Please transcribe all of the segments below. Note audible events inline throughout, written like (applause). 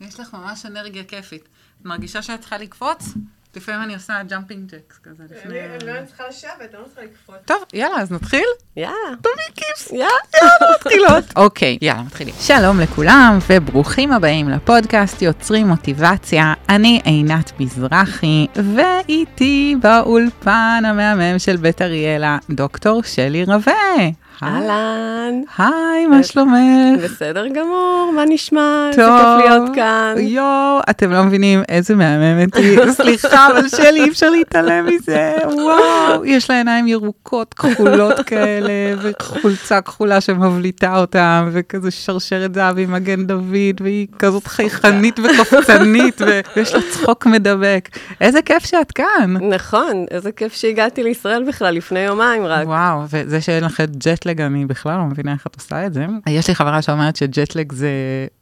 יש לך ממש אנרגיה כיפית. את מרגישה שאת צריכה לקפוץ? לפעמים אני עושה jumping jacks כזה לפני... אני לא צריכה לשבת, אני לא צריכה לקפוץ. טוב, יאללה, אז נתחיל? יאללה. תביא כיף. יאללה. מתחילות. אוקיי, יאללה, מתחילים. שלום לכולם, וברוכים הבאים לפודקאסט יוצרים מוטיבציה. אני עינת מזרחי, ואיתי באולפן המהמם של בית אריאלה, דוקטור שלי רווה. אהלן. היי, מה שלומך? בסדר גמור, מה נשמע? טוב. איזה כיף להיות כאן. יואו, אתם לא מבינים איזה מהממת היא. (laughs) סליחה, אבל שלי, אי אפשר להתעלם מזה. וואו, יש לה עיניים ירוקות, כחולות כאלה, וחולצה כחולה שמבליטה אותם, וכזה שרשרת זהב עם מגן דוד, והיא כזאת חייכנית וקופצנית, ויש לה צחוק מדבק. איזה כיף שאת כאן. נכון, איזה כיף שהגעתי לישראל בכלל, לפני יומיים רק. וואו, וזה שאין לך ג'טלג, אני בכלל לא מבינה איך את עושה את זה. יש לי חברה שאומרת שג'טלג זה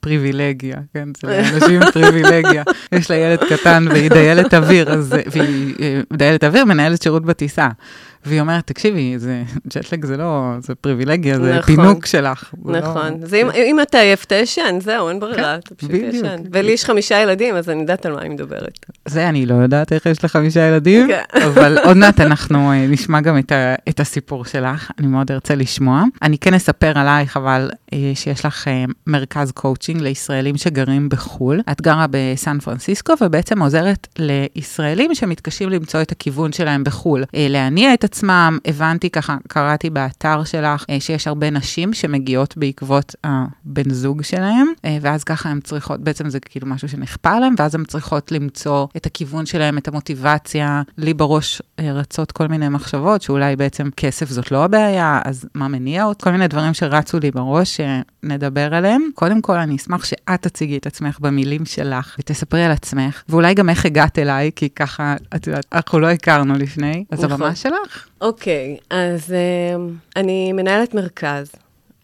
פריבילגיה, כן? זה (laughs) לאנשים פריבילגיה. יש לה ילד קטן והיא דיילת אוויר, אז, והיא אה, דיילת אוויר, מנהלת שירות בטיסה. והיא אומרת, תקשיבי, זה, ג'טלג זה לא, זה פריבילגיה, זה נכון. פינוק שלך. זה לא- נכון. זה אם- אם אתה עייף, אתה ישן, זהו, אין ברירה, כן, אתה פשוט בדיוק. ישן. ולי יש חמישה ילדים, אז אני יודעת על מה היא מדברת. זה אני לא יודעת איך יש לך חמישה ילדים, כן. אבל (laughs) עוד מעט אנחנו אה, נשמע גם את, ה, את הסיפור שלך, אני מאוד ארצה לשמוע. אני כן אספר עלייך, אבל אה, שיש לך אה, מרכז קואוצ'ינג לישראלים שגרים בחו"ל. את גרה בסן פרנסיסקו ובעצם עוזרת לישראלים שמתקשים למצוא את הכיוון שלהם בחו"ל. להניע את עצמם, הבנתי ככה, קראתי באתר שלך, אה, שיש הרבה נשים שמגיעות בעקבות הבן זוג שלהם, אה, ואז ככה הן צריכות, בעצם זה כאילו משהו שנכפה עליהן, ואז הן צריכות למצוא את הכיוון שלהם, את המוטיבציה. לי בראש אה, רצות כל מיני מחשבות, שאולי בעצם כסף זאת לא הבעיה, אז מה מניע עוד? כל מיני דברים שרצו לי בראש, שנדבר עליהם. קודם כל, אני אשמח שאת תציגי את עצמך במילים שלך, ותספרי על עצמך, ואולי גם איך הגעת אליי, כי ככה, את יודעת, אנחנו לא הכרנו לפני, אז. הבמה שלך. אוקיי, אז אמ, אני מנהלת מרכז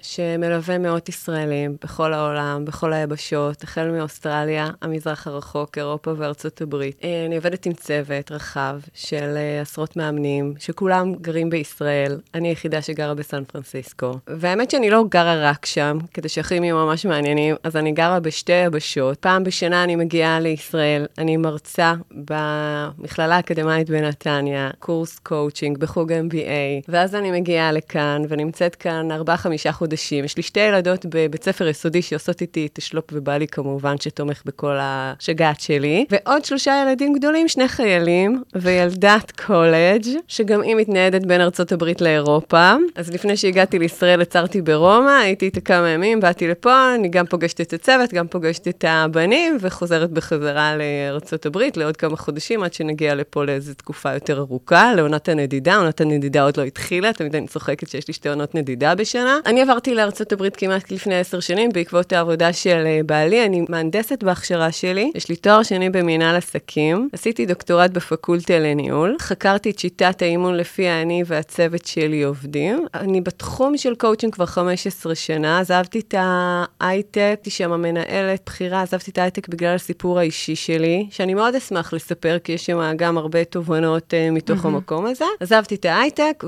שמלווה מאות ישראלים בכל העולם, בכל היבשות, החל מאוסטרליה, המזרח הרחוק, אירופה וארצות הברית. אה, אני עובדת עם צוות רחב של אה, עשרות מאמנים, שכולם גרים בישראל. אני היחידה שגרה בסן פרנסיסקו. והאמת שאני לא גרה רק שם, כדי שהחיים יהיו ממש מעניינים, אז אני גרה בשתי יבשות. פעם בשנה אני מגיעה לישראל, אני מרצה במכללה האקדמית בנתניה, קורס קואוצ'ינג בחוג MBA, ואז אני מגיעה לכאן ונמצאת כאן ארבעה-חמישה חודשים. יש לי שתי ילדות בבית ספר יסודי שעושות איתי את השלופ ובעלי כמובן, שתומך בכל השגעת שלי, ועוד שלושה ילדים גדולים, שני חיילים וילדת קולג', שגם היא מתניידת בין ארצות הברית לאירופה. אז לפני שהגעתי לישראל עצרתי ברומא, הייתי איתה כמה ימים, באתי לפה, אני גם פוגשת את הצוות, גם פוגשת את הבנים, וחוזרת בחזרה לארצות הברית לעוד כמה חודשים, עד שנגיע לפה לאיזו תקופה יותר ארוכה, לעונת הנדידה, עונת הנדידה עוד לא התחילה, תמיד אני צוחקת שיש לי שתי עונות נדידה בשנה. אני לארצות הברית כמעט לפני עשר שנים, בעקבות העבודה של אה, בעלי, אני מהנדסת בהכשרה שלי, יש לי תואר שני במינהל עסקים, עשיתי דוקטורט בפקולטה לניהול, חקרתי את שיטת האימון לפיה אני והצוות שלי עובדים. אני בתחום של קואוצ'ינג כבר 15 שנה, עזבתי את ההייטק, הייתי שם מנהלת בכירה, עזבתי את ההייטק בגלל הסיפור האישי שלי, שאני מאוד אשמח לספר, כי יש שם גם הרבה תובנות uh, מתוך המקום הזה. עזבתי את ההייטק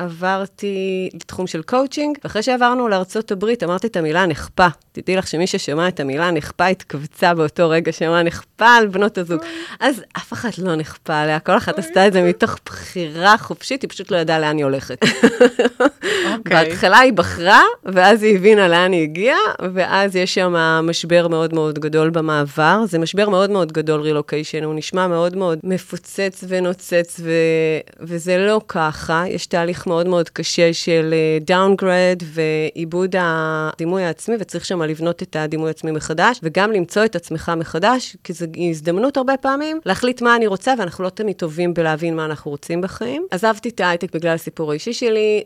ועברתי לתחום של קואוצ'ינג, ואחרי שעברנו לארצות הברית, אמרתי את המילה נספחה. תדעי לך שמי ששמע את המילה נספחה התכווצה באותו רגע שאמרה נספחה על בנות הזוג. אז אף אחת לא נכפה עליה, כל אחת עשתה את זה מתוך בחירה חופשית, היא פשוט לא ידעה לאן היא הולכת. (laughs) אוקיי. בהתחלה היא בחרה, ואז היא הבינה לאן היא הגיעה, ואז יש שם משבר מאוד מאוד גדול במעבר. זה משבר מאוד מאוד גדול, רילוקיישן, הוא נשמע מאוד מאוד מפוצץ ונוצץ, ו... וזה לא ככה. יש תהליך מאוד מאוד קשה של דאונגרד ועיבוד הדימוי העצמי, וצריך שם לבנות את הדימוי העצמי מחדש, וגם למצוא את עצמך מחדש, כי זו הזדמנות הרבה פעמים להחליט מה אני רוצה, ואנחנו לא תמיד טובים בלהבין מה אנחנו רוצים בחיים. עזבתי את ההייטק בגלל הסיפור האישי שלי,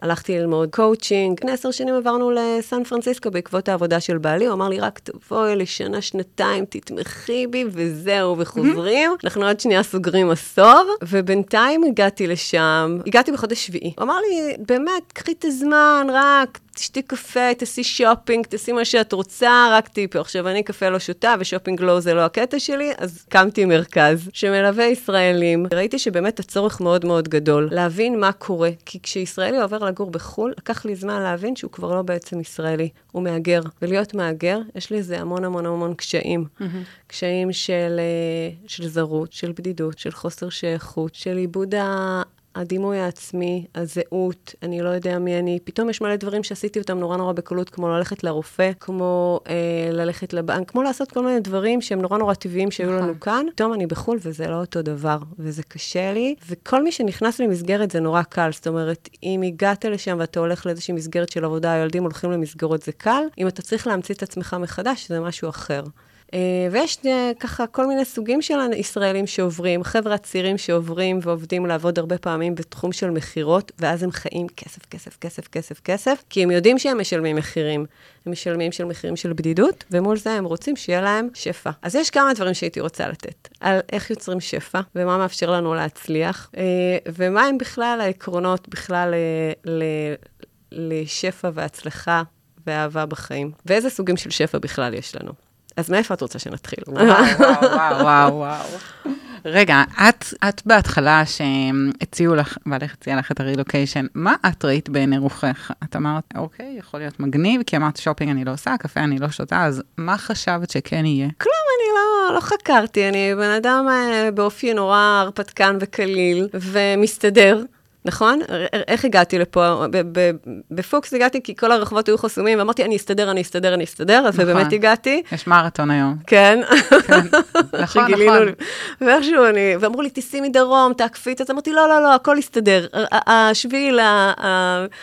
והלכתי ללמוד קואוצ'ינג. לפני עשר שנים עברנו לסן פרנסיסקו בעקבות העבודה של בעלי, הוא אמר לי, רק תבואי לשנה, שנתיים, תתמכי בי, וזהו, וחוזרים. אנחנו עוד שנייה סוגרים עשור, ובינתיים הגעתי לשם, הגעתי בחודש שביעי. הוא אמר לי, באמת, קחי את הזמן, זמן, רק תשתי קפה, תעשי שופינג, תעשי מה שאת רוצה, רק טיפ. עכשיו, אני קפה לא שותה ושופינג לא זה לא הקטע שלי, אז הקמתי מרכז שמלווה ישראלים. ראיתי שבאמת הצורך מאוד מאוד גדול להבין מה קורה, כי כשישראלי עובר לגור בחו"ל, לקח לי זמן להבין שהוא כבר לא בעצם ישראלי, הוא מהגר. ולהיות מהגר, יש לי איזה המון המון המון קשיים. Mm-hmm. קשיים של, אה, של זרות, של בדידות, של חוסר שייכות, של עיבוד ה... הדימוי העצמי, הזהות, אני לא יודע מי אני, פתאום יש מלא דברים שעשיתי אותם נורא נורא בקלות, כמו ללכת לרופא, כמו אה, ללכת לבנק, כמו לעשות כל מיני דברים שהם נורא נורא טבעיים שהיו לנו נכון. כאן. פתאום אני בחו"ל וזה לא אותו דבר, וזה קשה לי, וכל מי שנכנס למסגרת זה נורא קל, זאת אומרת, אם הגעת לשם ואתה הולך לאיזושהי מסגרת של עבודה, הילדים הולכים למסגרות זה קל, אם אתה צריך להמציא את עצמך מחדש, זה משהו אחר. אה, ויש אה, ככה כל מיני סוגים של ישראלים שעוברים, חבר'ה צעירים שעוברים ועובדים לעבוד הרבה פעמים בתחום של מכירות, ואז הם חיים כסף, כסף, כסף, כסף, כסף, כי הם יודעים שהם משלמים מחירים. הם משלמים של מחירים של בדידות, ומול זה הם רוצים שיהיה להם שפע. אז יש כמה דברים שהייתי רוצה לתת, על איך יוצרים שפע, ומה מאפשר לנו להצליח, אה, ומה הם בכלל העקרונות בכלל לשפע והצלחה ואהבה בחיים, ואיזה סוגים של שפע בכלל יש לנו. אז מאיפה את רוצה שנתחיל? וואו, וואו, וואו, וואו. רגע, את, את בהתחלה שהציעו לך, בעלך הציע לך את הרילוקיישן, מה את ראית בעיני רוחך? את אמרת, אוקיי, יכול להיות מגניב, כי אמרת שופינג אני לא עושה, קפה אני לא שותה, אז מה חשבת שכן יהיה? כלום, אני לא, לא חקרתי, אני בן אדם אה, באופי נורא הרפתקן וקליל, ומסתדר. נכון? איך הגעתי לפה? בפוקס הגעתי כי כל הרחובות היו חסומים, ואמרתי, אני אסתדר, אני אסתדר, אני אסתדר, אז באמת הגעתי. יש מרתון היום. כן. נכון, (laughs) נכון. ואיכשהו אני, ואמרו לי, תיסעי מדרום, תעקפי את זה, אמרתי, לא, לא, לא, הכל יסתדר. השביל,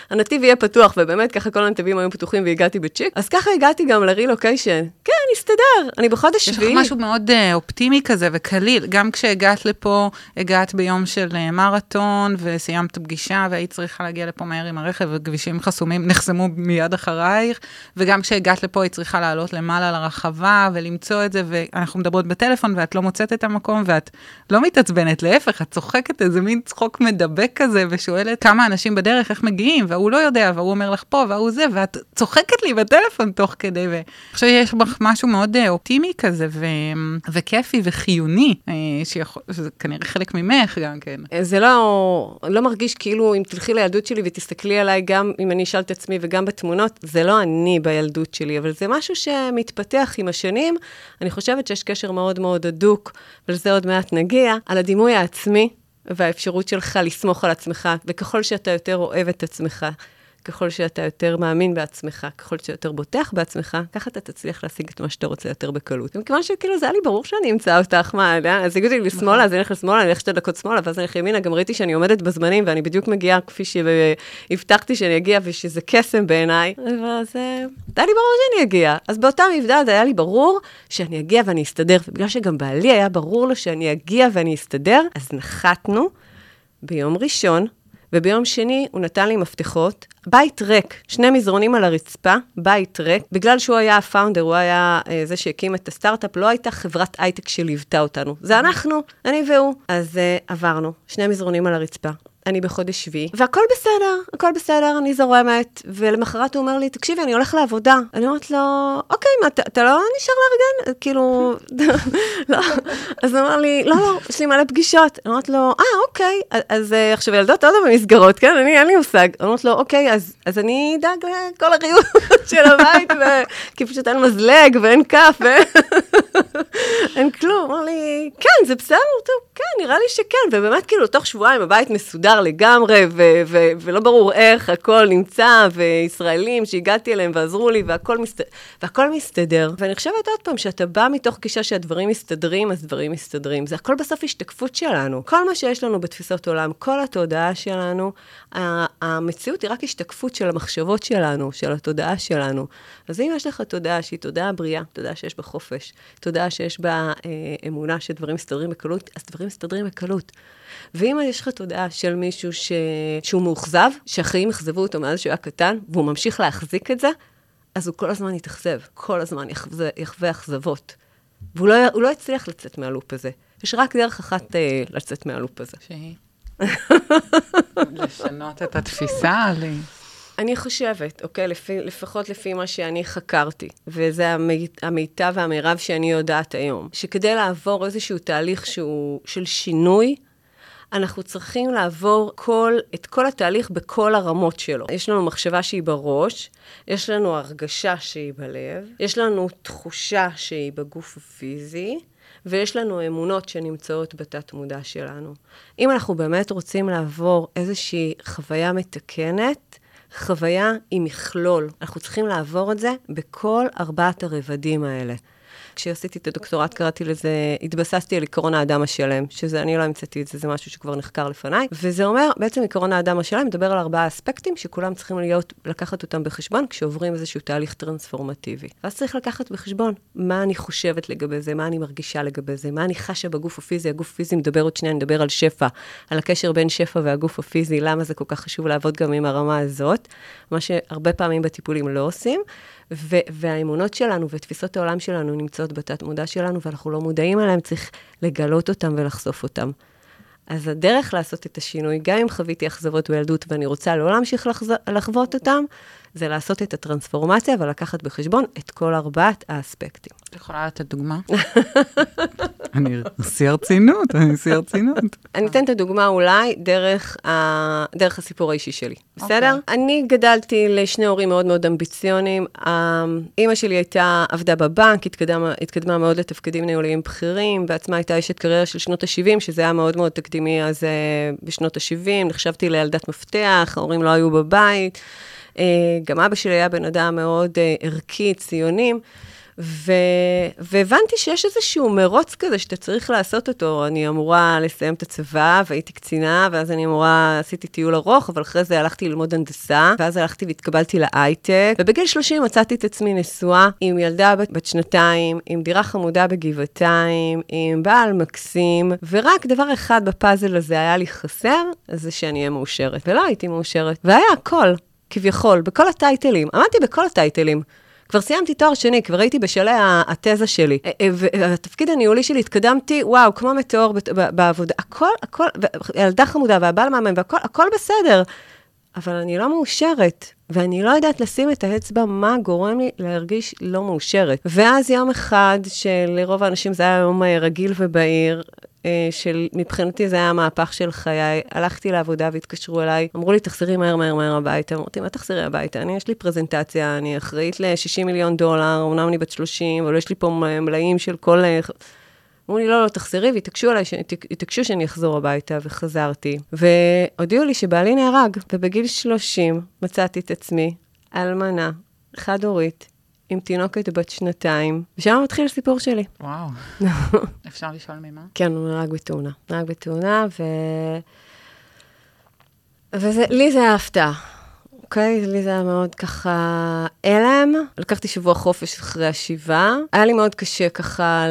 הנתיב יהיה פתוח, ובאמת ככה כל הנתיבים היו פתוחים והגעתי בצ'יק. אז ככה הגעתי גם לרילוקיישן. כן, נסתדר, אני בחודש שביעי. יש לך משהו מאוד אה, אופטימי כזה וקליל, גם כשהגעת לפה, הגעת ביום של אה, מרתון, וסיימת את הפגישה והיית צריכה להגיע לפה מהר עם הרכב וכבישים חסומים נחסמו מיד אחרייך, וגם כשהגעת לפה היית צריכה לעלות למעלה לרחבה ולמצוא את זה, ואנחנו מדברות בטלפון ואת לא מוצאת את המקום ואת לא מתעצבנת, להפך, את צוחקת איזה מין צחוק מדבק כזה ושואלת כמה אנשים בדרך, איך מגיעים, והוא לא יודע, והוא אומר לך פה, והוא זה, ואת צוחקת לי בטלפון תוך כדי, ואני חושבת שיש בך משהו מאוד אה, אופטימי כזה, ו... וכיפי וחיוני, אה, שיכול, שזה כנראה חלק ממך גם כן. זה לא, לא מרגיש מרגיש כאילו אם תלכי לילדות שלי ותסתכלי עליי, גם אם אני אשאל את עצמי וגם בתמונות, זה לא אני בילדות שלי, אבל זה משהו שמתפתח עם השנים. אני חושבת שיש קשר מאוד מאוד הדוק, ולזה עוד מעט נגיע, על הדימוי העצמי והאפשרות שלך לסמוך על עצמך, וככל שאתה יותר אוהב את עצמך, ככל שאתה יותר מאמין בעצמך, ככל שאתה יותר בוטח בעצמך, ככה אתה תצליח להשיג את מה שאתה רוצה יותר בקלות. ומכיוון שכאילו זה היה לי ברור שאני אמצא אותך, מה, אז הגיעו לי לשמאלה, נכון. אז אני אלך לשמאלה, אני אלך שתי דקות שמאלה, ואז אני אלך ימינה, גם ראיתי שאני עומדת בזמנים, ואני בדיוק מגיעה כפי שהבטחתי שאני אגיע, ושזה קסם בעיניי, ואז היה לי ברור שאני אגיע. אז באותה מבדל היה לי ברור שאני אגיע ואני אסתדר, ובגלל שגם בעלי היה ברור לו שאני אגיע ואני אסתדר, אז נחתנו ביום ראשון, וביום שני הוא נתן לי מפתחות, בית ריק, שני מזרונים על הרצפה, בית ריק. בגלל שהוא היה הפאונדר, הוא היה אה, זה שהקים את הסטארט-אפ, לא הייתה חברת הייטק שליוותה אותנו. זה אנחנו, אני והוא. אז אה, עברנו, שני מזרונים על הרצפה. אני בחודש שביעי, והכל בסדר, הכל בסדר, אני זורמת, ולמחרת הוא אומר לי, תקשיבי, אני הולך לעבודה. אני אומרת לו, אוקיי, מה, אתה, אתה לא נשאר לארגן? כאילו, (laughs) לא. אז הוא אמר לי, לא, לא, יש לי מלא פגישות. אני אומרת לו, אה, אוקיי, אז אה, עכשיו ילדות עוד במסגרות, כן? אני, אין לי מושג. אני אומרת לו, אוקיי, אז, אז אני אדאג לכל הריהוט של הבית, ו... (laughs) כי פשוט אין מזלג ואין כף, ואין (laughs) כלום. הוא אמר לי, כן, זה בסדר, טוב, כן, נראה לי שכן. ובאמת, כאילו, תוך שבועיים הבית מסודר. מסודר לגמרי, ו- ו- ולא ברור איך, הכל נמצא, וישראלים שהגעתי אליהם ועזרו לי, והכל, מסת... והכל מסתדר. ואני חושבת עוד פעם, שאתה בא מתוך גישה שהדברים מסתדרים, אז דברים מסתדרים. זה הכל בסוף השתקפות שלנו. כל מה שיש לנו בתפיסות עולם, כל התודעה שלנו, המציאות היא רק השתקפות של המחשבות שלנו, של התודעה שלנו. אז אם יש לך תודעה שהיא תודעה בריאה, תודעה שיש בה חופש, תודעה שיש בה אה, אמונה שדברים מסתדרים בקלות, אז דברים מסתדרים בקלות. ואם יש לך תודעה של מישהו ש... שהוא מאוכזב, שהחיים אכזבו אותו מאז שהוא היה קטן, והוא ממשיך להחזיק את זה, אז הוא כל הזמן יתאכזב, כל הזמן יחווה, אכזבות. והוא לא, לא יצליח לצאת מהלופ הזה. יש רק דרך אחת אה, לצאת מהלופ הזה. שהיא? לשנות את התפיסה לי. אני חושבת, אוקיי, לפי, לפחות לפי מה שאני חקרתי, וזה המי, המיטב והמירב שאני יודעת היום, שכדי לעבור איזשהו תהליך שהוא של שינוי, אנחנו צריכים לעבור כל, את כל התהליך בכל הרמות שלו. יש לנו מחשבה שהיא בראש, יש לנו הרגשה שהיא בלב, יש לנו תחושה שהיא בגוף הפיזי, ויש לנו אמונות שנמצאות בתת-מודע שלנו. אם אנחנו באמת רוצים לעבור איזושהי חוויה מתקנת, חוויה היא מכלול. אנחנו צריכים לעבור את זה בכל ארבעת הרבדים האלה. כשעשיתי את הדוקטורט קראתי לזה, התבססתי על עקרון האדם השלם, שזה, אני לא המצאתי את זה, זה משהו שכבר נחקר לפניי, וזה אומר, בעצם עקרון האדם השלם מדבר על ארבעה אספקטים שכולם צריכים להיות, לקחת אותם בחשבון כשעוברים איזשהו תהליך טרנספורמטיבי. ואז צריך לקחת בחשבון מה אני חושבת לגבי זה, מה אני מרגישה לגבי זה, מה אני חשה בגוף הפיזי, הגוף הפיזי מדבר עוד שנייה, נדבר על שפע, על הקשר בין שפע והגוף הפיזי, למה זה כל כך חשוב לעבוד גם עם הרמה הזאת, מה שהרבה פעמים בטיפולים לא עושים. ו- והאמונות שלנו ותפיסות העולם שלנו נמצאות בתת-מודע שלנו, ואנחנו לא מודעים אליהם, צריך לגלות אותם ולחשוף אותם. אז הדרך לעשות את השינוי, גם אם חוויתי אכזבות בילדות ואני רוצה לא להמשיך לחוות אותם, זה לעשות את הטרנספורמציה ולקחת בחשבון את כל ארבעת האספקטים. את יכולה לתת דוגמה? (laughs) אני שיא הרצינות, אני שיא הרצינות. אני אתן את הדוגמה אולי דרך, ה... דרך הסיפור האישי שלי, בסדר? Okay. אני גדלתי לשני הורים מאוד מאוד אמביציוניים. אימא שלי הייתה, עבדה בבנק, התקדמה, התקדמה מאוד לתפקידים ניהוליים בכירים, בעצמה הייתה אשת קריירה של שנות ה-70, שזה היה מאוד מאוד תקדימי אז בשנות ה-70, נחשבתי לילדת מפתח, ההורים לא היו בבית. אה, גם אבא שלי היה בן אדם מאוד אה, ערכי, ציונים. ו... והבנתי שיש איזשהו מרוץ כזה שאתה צריך לעשות אותו. אני אמורה לסיים את הצבא, והייתי קצינה, ואז אני אמורה, עשיתי טיול ארוך, אבל אחרי זה הלכתי ללמוד הנדסה, ואז הלכתי והתקבלתי להייטק, ובגיל 30 מצאתי את עצמי נשואה עם ילדה בת, בת שנתיים, עם דירה חמודה בגבעתיים, עם בעל מקסים, ורק דבר אחד בפאזל הזה היה לי חסר, זה שאני אהיה מאושרת. ולא הייתי מאושרת, והיה הכל. כביכול, בכל הטייטלים. עמדתי בכל הטייטלים. כבר סיימתי תואר שני, כבר הייתי בשלהי התזה שלי. אה, אה, והתפקיד הניהולי שלי, התקדמתי, וואו, כמו מטאור בעבודה. הכל, הכל, ילדה חמודה והבעל מאמן והכל, הכל בסדר. אבל אני לא מאושרת, ואני לא יודעת לשים את האצבע מה גורם לי להרגיש לא מאושרת. ואז יום אחד, שלרוב האנשים זה היה יום רגיל ובהיר, אה, של מבחינתי זה היה המהפך של חיי. הלכתי לעבודה והתקשרו אליי, אמרו לי, תחזרי מהר מהר מהר הביתה. אמרתי, מה תחזרי הביתה? אני, יש לי פרזנטציה, אני אחראית ל-60 מיליון דולר, אמנם אני בת 30, אבל יש לי פה מלאים של כל... אמרו לי, לא, לא, תחזרי, והתעקשו עליי, התעקשו שאני אחזור הביתה, וחזרתי. והודיעו לי שבעלי נהרג, ובגיל 30 מצאתי את עצמי אלמנה, חד-הורית, עם תינוקת בת שנתיים, ושם מתחיל הסיפור שלי. וואו. (laughs) אפשר לשאול ממה? כן, הוא נהרג בתאונה. נהרג בתאונה, ו... ולי זה היה הפתעה. אוקיי? לי זה היה מאוד ככה הלם. לקחתי שבוע חופש אחרי השבעה. היה לי מאוד קשה ככה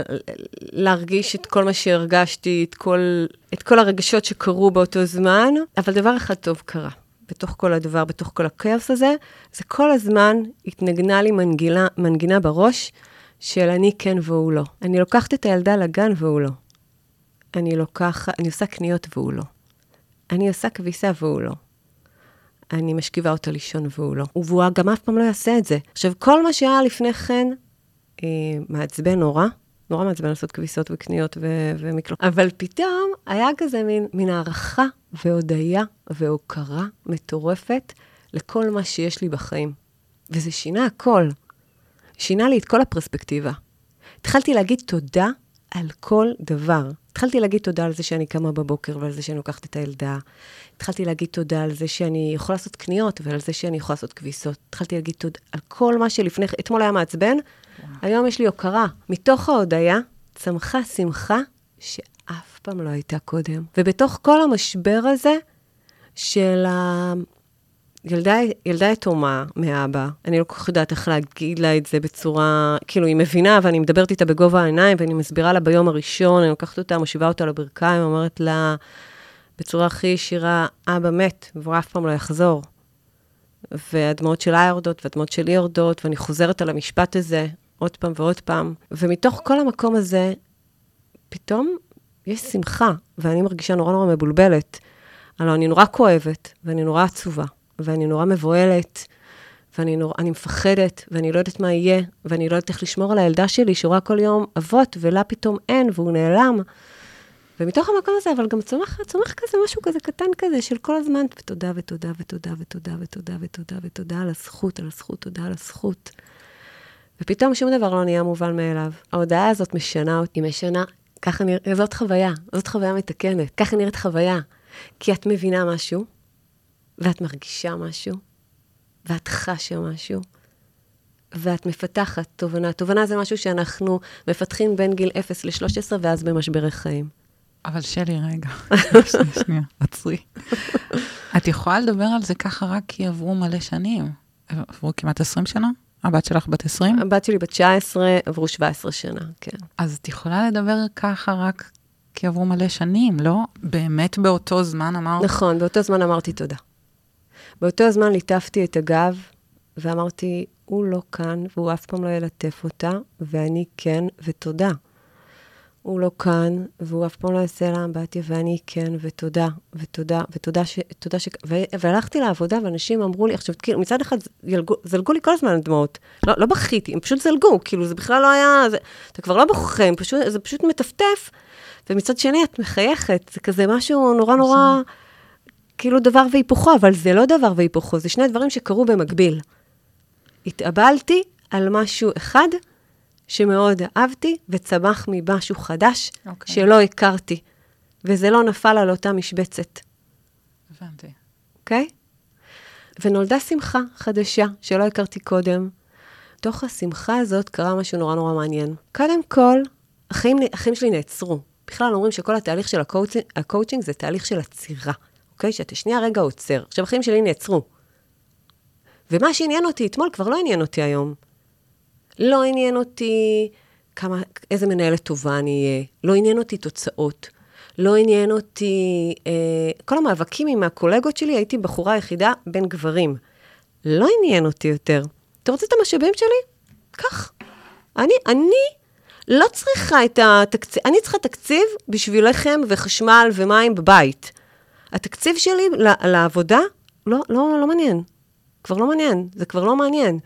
להרגיש את כל מה שהרגשתי, את כל, את כל הרגשות שקרו באותו זמן, אבל דבר אחד טוב קרה. בתוך כל הדבר, בתוך כל הכאוס הזה, זה כל הזמן התנגנה לי מנגינה, מנגינה בראש של אני כן והוא לא. אני לוקחת את הילדה לגן והוא לא. אני לוקחת, אני עושה קניות והוא לא. אני עושה כביסה והוא לא. אני משכיבה אותה לישון והוא לא. והוא גם אף פעם לא יעשה את זה. עכשיו, כל מה שהיה לפני כן אה, מעצבן נורא, נורא מעצבן לעשות כביסות וקניות ו- ומקלחות. אבל פתאום היה כזה מין, מין הערכה והודיה והוקרה מטורפת לכל מה שיש לי בחיים. וזה שינה הכל. שינה לי את כל הפרספקטיבה. התחלתי להגיד תודה על כל דבר. התחלתי להגיד תודה על זה שאני קמה בבוקר ועל זה שאני לוקחת את הילדה. התחלתי להגיד תודה על זה שאני יכולה לעשות קניות ועל זה שאני יכולה לעשות כביסות. התחלתי להגיד תודה על כל מה שלפני, אתמול היה מעצבן, היום יש לי הוקרה. מתוך ההודיה צמחה שמחה שאף פעם לא הייתה קודם. ובתוך כל המשבר הזה של ה... ילדה, ילדה יתומה מאבא, אני לא כל כך יודעת איך להגיד לה את זה בצורה, כאילו, היא מבינה, ואני מדברת איתה בגובה העיניים, ואני מסבירה לה ביום הראשון, אני לוקחת אותה, מושיבה אותה לברכיים, אומרת לה בצורה הכי ישירה, אבא מת, והוא אף פעם לא יחזור. והדמעות שלה יורדות, והדמעות שלי יורדות, ואני חוזרת על המשפט הזה עוד פעם ועוד פעם. ומתוך כל המקום הזה, פתאום יש שמחה, ואני מרגישה נורא נורא מבולבלת. הלוא אני נורא כואבת, ואני נורא עצובה, ואני נורא מבוהלת, ואני אני מפחדת, ואני לא יודעת מה יהיה, ואני לא יודעת איך לשמור על הילדה שלי, שרואה כל יום אבות, ולה פתאום אין, והוא נעלם. ומתוך המקום הזה, אבל גם צומח, צומח כזה משהו כזה קטן כזה, של כל הזמן, ותודה, ותודה, ותודה, ותודה, ותודה, ותודה, ותודה על הזכות, על הזכות, תודה על הזכות. ופתאום שום דבר לא נהיה מובן מאליו. ההודעה הזאת משנה אותי, משנה, ככה נראית, זאת חוויה, זאת חוויה מתקנת, ככה נראית חוויה. כי את מבינה משהו, ואת מרגישה משהו, ואת חשה משהו, ואת מפתחת תובנה. תובנה זה משהו שאנחנו מפתחים בין גיל 0 ל-13, ואז במשברי חיים. אבל שלי, רגע, (laughs) שנייה, עצרי. את יכולה לדבר על זה ככה רק כי עברו מלא שנים. עברו כמעט 20 שנה? הבת שלך בת 20? הבת שלי בת 19, עברו 17 שנה, כן. אז את יכולה לדבר ככה רק כי עברו מלא שנים, לא? באמת באותו זמן אמרת? נכון, באותו זמן אמרתי תודה. באותו זמן ליטפתי את הגב ואמרתי, הוא לא כאן והוא אף פעם לא ילטף אותה, ואני כן, ותודה. הוא לא כאן, והוא אף פעם לא יעשה לה אמבטיה, ואני כן, ותודה, ותודה, ותודה ש... תודה ש... ו... והלכתי לעבודה, ואנשים אמרו לי, עכשיו, כאילו, מצד אחד, ילגו, זלגו לי כל הזמן דמעות. לא, לא בכיתי, הם פשוט זלגו, כאילו, זה בכלל לא היה... זה, אתה כבר לא בוכה, פשוט, זה פשוט מטפטף, ומצד שני, את מחייכת, זה כזה משהו נורא נורא, כאילו דבר והיפוכו, אבל זה לא דבר והיפוכו, זה שני דברים שקרו במקביל. התאבלתי על משהו אחד, שמאוד אהבתי, וצמח ממשהו חדש okay. אוקיי. שלא הכרתי, וזה לא נפל על אותה משבצת, הבנתי. אוקיי? Okay? ונולדה שמחה חדשה שלא הכרתי קודם. תוך השמחה הזאת קרה משהו נורא נורא מעניין. קודם כל, החיים, החיים שלי נעצרו. בכלל אומרים שכל התהליך של הקואוצ'ינג, הקואוצ'ינג זה תהליך של עצירה, אוקיי? שאתה שנייה רגע עוצר. עכשיו, החיים שלי נעצרו. ומה שעניין אותי אתמול כבר לא עניין אותי היום. לא עניין אותי כמה, איזה מנהלת טובה אני אהיה, לא עניין אותי תוצאות, לא עניין אותי... אה, כל המאבקים עם הקולגות שלי, הייתי בחורה יחידה בין גברים. לא עניין אותי יותר. אתה רוצה את המשאבים שלי? קח. אני, אני לא צריכה את התקציב, אני צריכה תקציב בשביל לחם וחשמל ומים בבית. התקציב שלי לעבודה לא, לא, לא מעניין. כבר לא מעניין, זה כבר לא מעניין.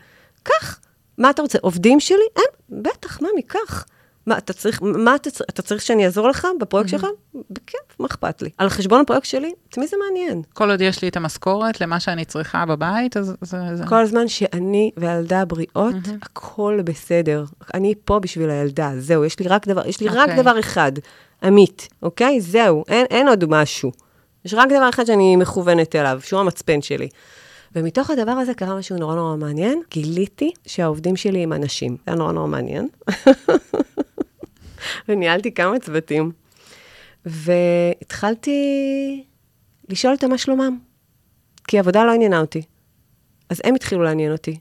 קח. מה אתה רוצה? עובדים שלי? אין, בטח, מה מכך? מה, אתה צריך, מה אתה, אתה צריך שאני אעזור לך בפרויקט שלך? בכיף, מה אכפת לי? על חשבון הפרויקט שלי? את מי זה מעניין? כל עוד יש לי את המשכורת למה שאני צריכה בבית, אז זה... זה... כל הזמן שאני והילדה הבריאות, הכל בסדר. אני פה בשביל הילדה, זהו, יש לי רק דבר, יש לי רק אוקיי. דבר אחד, עמית, אוקיי? זהו, אין, אין עוד משהו. יש רק דבר אחד שאני מכוונת אליו, שהוא המצפן שלי. ומתוך הדבר הזה קרה משהו נורא נורא מעניין. גיליתי שהעובדים שלי הם אנשים. זה היה נורא נורא מעניין. (laughs) וניהלתי כמה צוותים. והתחלתי לשאול אותם מה שלומם. כי עבודה לא עניינה אותי. אז הם התחילו לעניין אותי.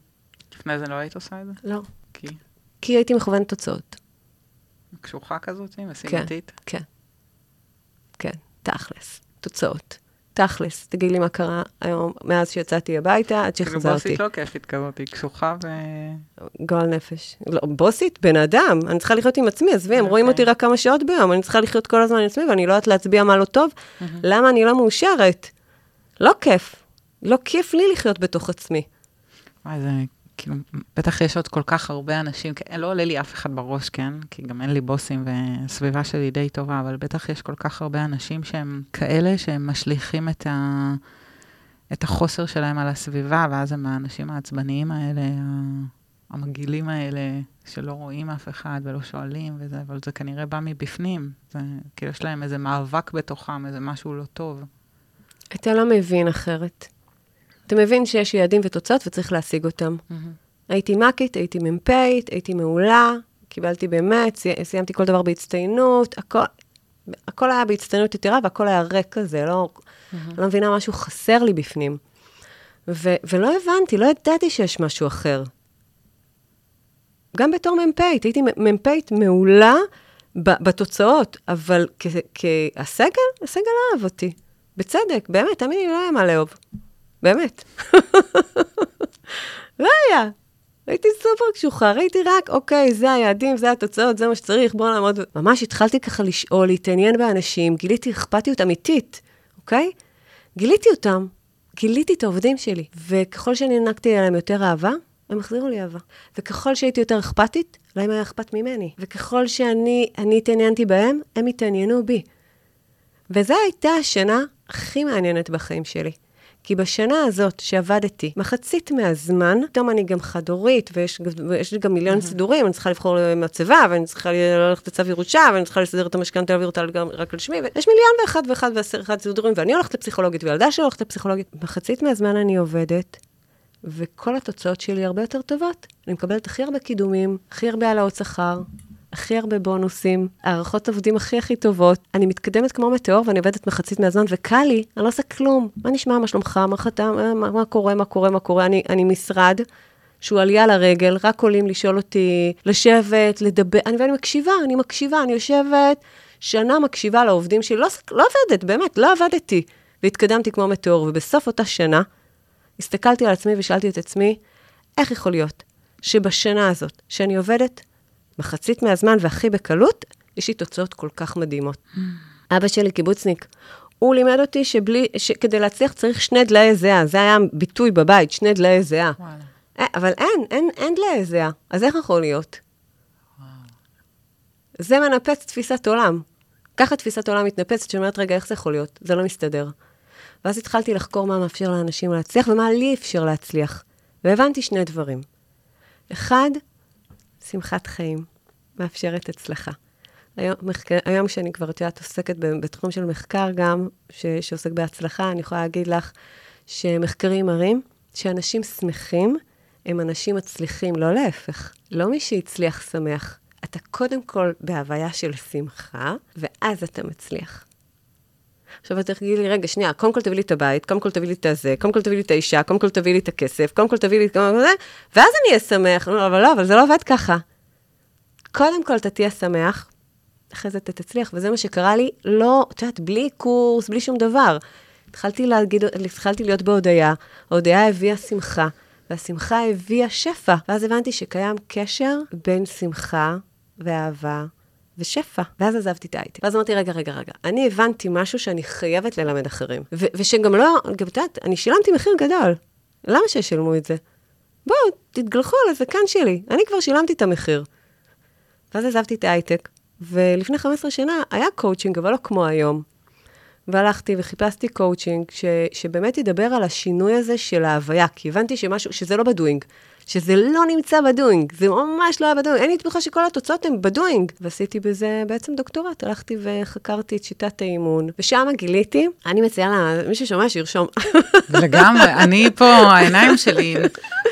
לפני זה לא היית עושה את זה? לא. כי כי הייתי מכוונת תוצאות. קשוחה כזאת, משימתית? כן. כן, תכלס. תוצאות. תכלס, תגיד לי מה קרה היום, מאז שיצאתי הביתה עד כאילו שחזרתי. בוסית לא כיפית כזאת, היא קשוחה ו... גועל נפש. לא, בוסית, בן אדם, אני צריכה לחיות עם עצמי, עזבי, הם רואים אוקיי. אותי רק כמה שעות ביום, אני צריכה לחיות כל הזמן עם עצמי, ואני לא יודעת להצביע מה לא טוב. למה אני לא מאושרת? לא כיף. לא כיף לי לחיות בתוך עצמי. וואי, זה כאילו, בטח יש עוד כל כך הרבה אנשים, כן, לא עולה לי אף אחד בראש, כן? כי גם אין לי בוסים והסביבה שלי די טובה, אבל בטח יש כל כך הרבה אנשים שהם כאלה, שהם משליכים את, ה... את החוסר שלהם על הסביבה, ואז הם האנשים העצבניים האלה, המגעילים האלה, שלא רואים אף אחד ולא שואלים וזה, אבל זה כנראה בא מבפנים. זה כאילו יש להם איזה מאבק בתוכם, איזה משהו לא טוב. אתה לא מבין אחרת. אתה מבין שיש יעדים ותוצאות וצריך להשיג אותם. הייתי מ"כית, הייתי מ"פית, הייתי מעולה, קיבלתי באמת, סי- סיימתי כל דבר בהצטיינות, הכל, הכל היה בהצטיינות יתרה והכל היה ריק כזה, לא, לא מבינה, משהו חסר לי בפנים. ו, ולא הבנתי, לא ידעתי שיש משהו אחר. גם בתור מ"פית, הייתי מ"פית מעולה ב- בתוצאות, אבל כ- כהסגל, הסגל אהב אותי. בצדק, באמת, תאמיני לי, לא היה מה לאהוב. באמת. לא היה. הייתי סופר קשוחה, ראיתי רק, אוקיי, זה היעדים, זה התוצאות, זה מה שצריך, בואו נעמוד. ממש התחלתי ככה לשאול, להתעניין באנשים, גיליתי אכפתיות אמיתית, אוקיי? גיליתי אותם. גיליתי את העובדים שלי, וככל שאני הענקתי עליהם יותר אהבה, הם החזירו לי אהבה. וככל שהייתי יותר אכפתית, להם היה אכפת ממני. וככל שאני התעניינתי בהם, הם התעניינו בי. וזו הייתה השנה הכי מעניינת בחיים שלי. כי בשנה הזאת שעבדתי, מחצית מהזמן, פתאום אני גם חד-הורית, ויש, ויש לי גם מיליון mm-hmm. סידורים, אני צריכה לבחור מצבה, ואני צריכה ללכת לצו ירושה, ואני צריכה לסדר את המשכנתה, להעביר אותה רק על שמי, ויש מיליון ואחד ואחד ועשר אחד סידורים, ואני הולכת לפסיכולוגית, וילדה שלי הולכת לפסיכולוגית. מחצית מהזמן אני עובדת, וכל התוצאות שלי הרבה יותר טובות. אני מקבלת הכי הרבה קידומים, הכי הרבה העלאות שכר, הכי הרבה בונוסים, הערכות עובדים הכי הכי טובות. אני מתקדמת כמו מטאור ואני עובדת מחצית מהזמן, וקל לי, אני לא עושה כלום. מה נשמע, מה שלומך, מה חתם, אה, מה, מה קורה, מה קורה, מה קורה. אני, אני משרד שהוא עלייה לרגל, רק עולים לשאול אותי, לשבת, לדבר, אני, ואני מקשיבה, אני מקשיבה, אני יושבת שנה מקשיבה לעובדים שלי, לא, לא עובדת, באמת, לא עבדתי. והתקדמתי כמו מטאור, ובסוף אותה שנה, הסתכלתי על עצמי ושאלתי את עצמי, איך יכול להיות שבשנה הזאת, שאני עובדת מחצית מהזמן והכי בקלות, יש לי תוצאות כל כך מדהימות. Mm. אבא שלי קיבוצניק. הוא לימד אותי שבלי, שכדי להצליח צריך שני דלאי זיעה, זה היה ביטוי בבית, שני דלאי זיעה. אה, אבל אין, אין, אין דלאי זיעה, אז איך יכול להיות? וואו. זה מנפץ תפיסת עולם. ככה תפיסת עולם מתנפצת, שאומרת, רגע, איך זה יכול להיות? זה לא מסתדר. ואז התחלתי לחקור מה מאפשר לאנשים להצליח ומה לי אפשר להצליח. והבנתי שני דברים. אחד, שמחת חיים, מאפשרת הצלחה. היום, מחקר, היום שאני כבר, את יודעת, עוסקת בתחום של מחקר גם, ש, שעוסק בהצלחה, אני יכולה להגיד לך שמחקרים מראים שאנשים שמחים הם אנשים מצליחים, לא להפך. לא מי שהצליח שמח. אתה קודם כל בהוויה של שמחה, ואז אתה מצליח. עכשיו את תגידי לי, רגע, שנייה, קודם כל תביא לי את הבית, קודם כל תביא לי את הזה, קודם כל תביא לי את האישה, קודם כל תביא לי את הכסף, קודם כל תביא לי את זה, ואז אני אהיה שמח. לא, אבל לא, אבל זה לא עובד ככה. קודם כל אתה תהיה שמח, אחרי זה אתה תצליח, וזה מה שקרה לי, לא, את יודעת, בלי קורס, בלי שום דבר. התחלתי להגיד, התחלתי להיות בהודיה, ההודיה הביאה שמחה, והשמחה הביאה שפע. ואז הבנתי שקיים קשר בין שמחה ואהבה ושפע. ואז עזבתי את ההייטק. ואז אמרתי, רגע, רגע, רגע, אני הבנתי משהו שאני חייבת ללמד אחרים. ו- ושגם לא, גם את יודעת, אני שילמתי מחיר גדול. למה שישלמו את זה? בואו, תתגלחו על הזקן שלי. אני כבר שילמתי את המחיר. ואז עזבתי את ההייטק, ולפני 15 שנה היה קואוצ'ינג, אבל לא כמו היום. והלכתי וחיפשתי קואוצ'ינג ש, שבאמת ידבר על השינוי הזה של ההוויה, כי הבנתי שמשהו, שזה לא ב doing. שזה לא נמצא ב doing, זה ממש לא היה ב doing, אין לי תמיכה שכל התוצאות הן ב doing. ועשיתי בזה בעצם דוקטורט, הלכתי וחקרתי את שיטת האימון, ושם גיליתי, אני מציעה למי ששומע שירשום. (laughs) לגמרי, אני פה, העיניים שלי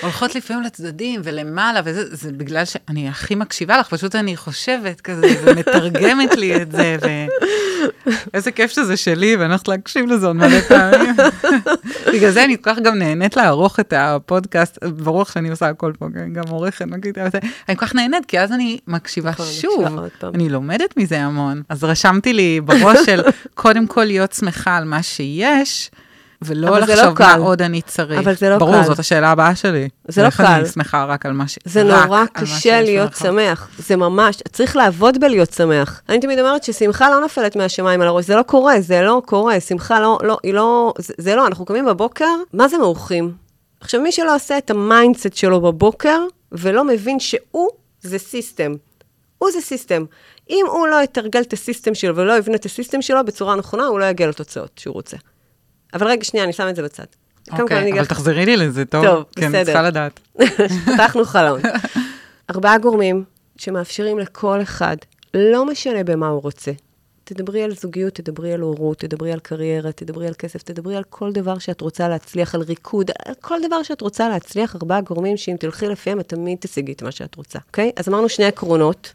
הולכות לפעמים לצדדים ולמעלה, וזה זה בגלל שאני הכי מקשיבה לך, פשוט אני חושבת כזה, ומתרגמת לי את זה, ו... איזה כיף שזה שלי, ואני הולכת להקשיב לזה עוד מלא פעמים. בגלל זה אני כל כך גם נהנית לערוך את הפודקאסט, ברוך שאני עושה הכל פה, כן, גם עורכת, אני כל כך נהנית, כי אז אני מקשיבה שוב, אני לומדת מזה המון. אז רשמתי לי בראש של קודם כל להיות שמחה על מה שיש, ולא לא לחשוב לא מה עוד אני צריך. אבל זה לא ברור, קל. ברור, זאת השאלה הבאה שלי. זה לא קל. אני שמחה רק על מה ש... זה נורא קשה להיות שמח. זה ממש, צריך לעבוד בלהיות שמח. אני תמיד אומרת ששמחה לא נופלת מהשמיים על הראש, זה לא קורה, זה לא קורה. שמחה לא, לא, היא לא, זה, זה לא, אנחנו קמים בבוקר, מה זה מאושרים? עכשיו, מי שלא עושה את ה mindset שלו בבוקר, ולא מבין שהוא זה system. הוא זה system. אם הוא לא יתרגל את ה system שלו ולא יבנה את ה system שלו בצורה נכונה, הוא לא יגיע לתוצאות שהוא רוצה. אבל רגע, שנייה, אני שם את זה בצד. אוקיי, אבל תחזרי לי לזה, טוב? טוב, בסדר. כן, צריכה לדעת. (laughs) פתחנו חלון. (laughs) ארבעה גורמים שמאפשרים לכל אחד, לא משנה במה הוא רוצה, תדברי על זוגיות, תדברי על הורות, תדברי על קריירה, תדברי על כסף, תדברי על כל דבר שאת רוצה להצליח, על ריקוד, על כל דבר שאת רוצה להצליח, ארבעה גורמים שאם תלכי לפיהם, את תמיד תשיגי את מה שאת רוצה, אוקיי? אז אמרנו שני עקרונות.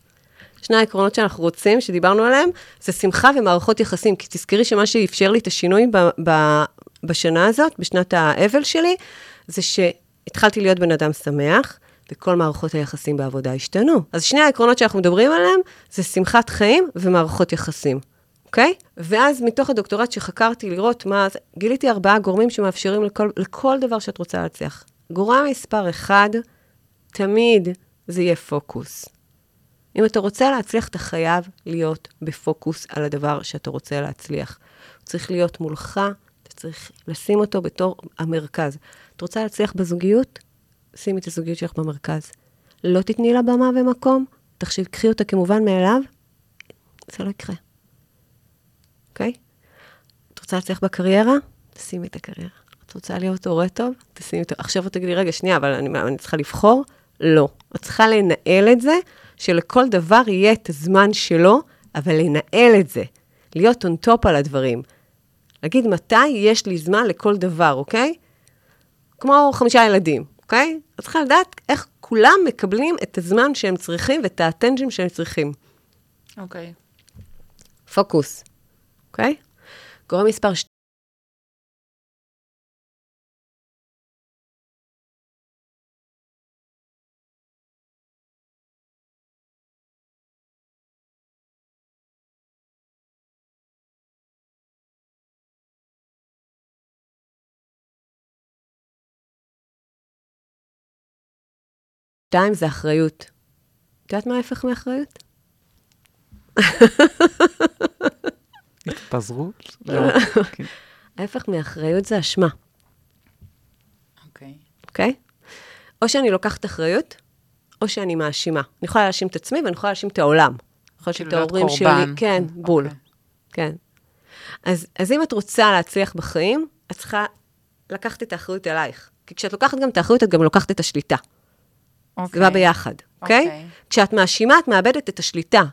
שני העקרונות שאנחנו רוצים, שדיברנו עליהם, זה שמחה ומערכות יחסים. כי תזכרי שמה שאפשר לי את השינוי ב, ב, בשנה הזאת, בשנת האבל שלי, זה שהתחלתי להיות בן אדם שמח, וכל מערכות היחסים בעבודה השתנו. אז שני העקרונות שאנחנו מדברים עליהם, זה שמחת חיים ומערכות יחסים, אוקיי? ואז מתוך הדוקטורט שחקרתי לראות מה, גיליתי ארבעה גורמים שמאפשרים לכל, לכל דבר שאת רוצה להצליח. גורם מספר אחד, תמיד זה יהיה פוקוס. אם אתה רוצה להצליח, אתה חייב להיות בפוקוס על הדבר שאתה רוצה להצליח. הוא צריך להיות מולך, אתה צריך לשים אותו בתור המרכז. את רוצה להצליח בזוגיות? שימי את הזוגיות שלך במרכז. לא תתני לה במה ומקום, תחשב, קחי אותה כמובן מאליו, זה לא יקרה. אוקיי? Okay? את רוצה להצליח בקריירה? תשימי את הקריירה. את רוצה להיות הורה טוב? תשימי אותו. עכשיו את תגידי, רגע, שנייה, אבל אני, אני צריכה לבחור? לא. את צריכה לנהל את זה, שלכל דבר יהיה את הזמן שלו, אבל לנהל את זה. להיות on top על הדברים. להגיד מתי יש לי זמן לכל דבר, אוקיי? כמו חמישה ילדים, אוקיי? את צריכה לדעת איך כולם מקבלים את הזמן שהם צריכים ואת האטנג'ים שהם צריכים. אוקיי. פוקוס, אוקיי? גורם מספר שתיים זה אחריות. את יודעת מה ההפך מאחריות? התפזרות? (laughs) לא. כן. ההפך מאחריות זה אשמה, אוקיי. אוקיי? או שאני לוקחת אחריות, או שאני מאשימה. אני יכולה להאשים את עצמי ואני יכולה להאשים את העולם. אני יכולה להאשים את כאילו להיות ההורים שלי. קורבן. כן, בול. אוקיי. כן. אז, אז אם את רוצה להצליח בחיים, את צריכה לקחת את האחריות אלייך. כי כשאת לוקחת גם את האחריות, את גם לוקחת את השליטה. זה אוקיי. בא ביחד, אוקיי? אוקיי. כשאת מאשימה, את מאבדת את השליטה.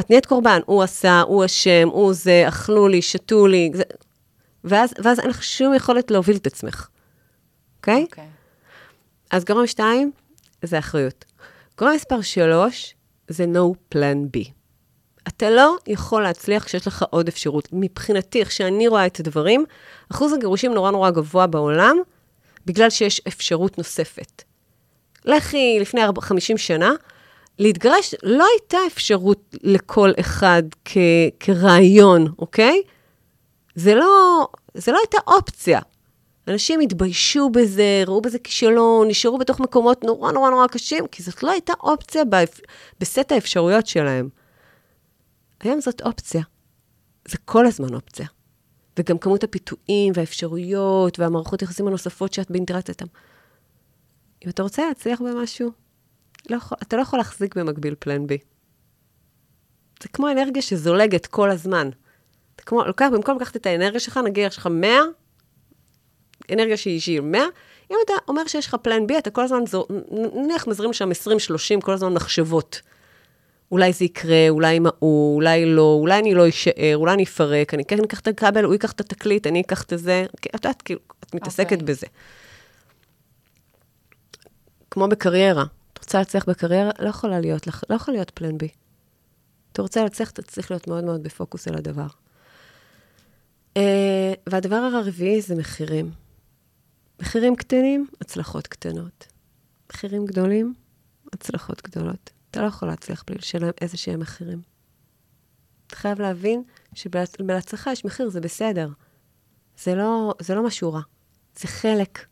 את נהיית קורבן, הוא עשה, הוא אשם, הוא זה, אכלו לי, שתו לי, זה... ואז, ואז אין לך שום יכולת להוביל את עצמך, אוקיי? אוקיי. אז גורם שתיים, זה אחריות. גורם מספר שלוש, זה no plan B. אתה לא יכול להצליח כשיש לך עוד אפשרות. מבחינתי, איך שאני רואה את הדברים, אחוז הגירושים נורא נורא גבוה בעולם, בגלל שיש אפשרות נוספת. לכי לפני 40 50 שנה, להתגרש לא הייתה אפשרות לכל אחד כ- כרעיון, אוקיי? זה לא, זה לא הייתה אופציה. אנשים התביישו בזה, ראו בזה כישלון, נשארו בתוך מקומות נורא נורא נורא קשים, כי זאת לא הייתה אופציה באפ... בסט האפשרויות שלהם. היום זאת אופציה. זה כל הזמן אופציה. וגם כמות הפיתויים והאפשרויות והמערכות יחסים הנוספות שאת באינטראקציה איתן. אם אתה רוצה להצליח במשהו, לא אתה לא יכול להחזיק במקביל פלן בי. זה כמו אנרגיה שזולגת כל הזמן. אתה כמו, לוקח, במקום לקחת את האנרגיה שלך, נגיד יש לך 100, אנרגיה שהיא שהיא 100, אם אתה אומר שיש לך פלן בי, אתה כל הזמן, זו, נניח מזרים שם 20-30, כל הזמן מחשבות. אולי זה יקרה, אולי עם ההוא, אולי לא, אולי אני לא אשאר, אולי אני אפרק, אני כן אקח את הכבל, הוא ייקח את התקליט, אני אקח את זה. את יודעת, כאילו, את מתעסקת אוקיי. בזה. כמו בקריירה. את רוצה להצליח בקריירה? לא יכולה להיות לך, לא יכול להיות פלן בי. אתה רוצה להצליח, אתה צריך להיות מאוד מאוד בפוקוס על הדבר. Uh, והדבר הרביעי זה מחירים. מחירים קטנים, הצלחות קטנות. מחירים גדולים, הצלחות גדולות. אתה לא יכול להצליח בלי לשלם איזה שהם מחירים. אתה חייב להבין שבהצלחה יש מחיר, זה בסדר. זה לא, זה לא משהו רע. זה חלק.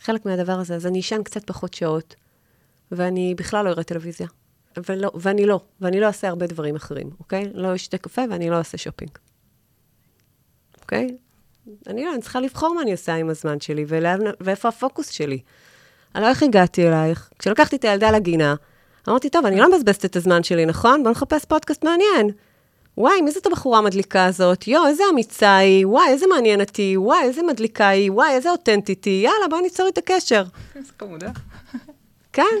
חלק מהדבר הזה. אז אני אשן קצת פחות שעות, ואני בכלל לא אראה טלוויזיה. ולא, ואני לא, ואני לא אעשה הרבה דברים אחרים, אוקיי? לא אשתה קפה ואני לא אעשה שופינג. אוקיי? אני לא, אני צריכה לבחור מה אני עושה עם הזמן שלי, ולאן, ואיפה הפוקוס שלי. אני לא איך הגעתי אלייך. כשלקחתי את הילדה לגינה, אמרתי, טוב, אני לא מבזבזת את הזמן שלי, נכון? בוא נחפש פודקאסט מעניין. וואי, מי זאת הבחורה המדליקה הזאת? יואו, איזה אמיצה היא, וואי, איזה מעניינת היא, וואי, איזה מדליקה היא, וואי, איזה אותנטית היא, יאללה, בואי ניצור את הקשר. איזה חמודה. כן.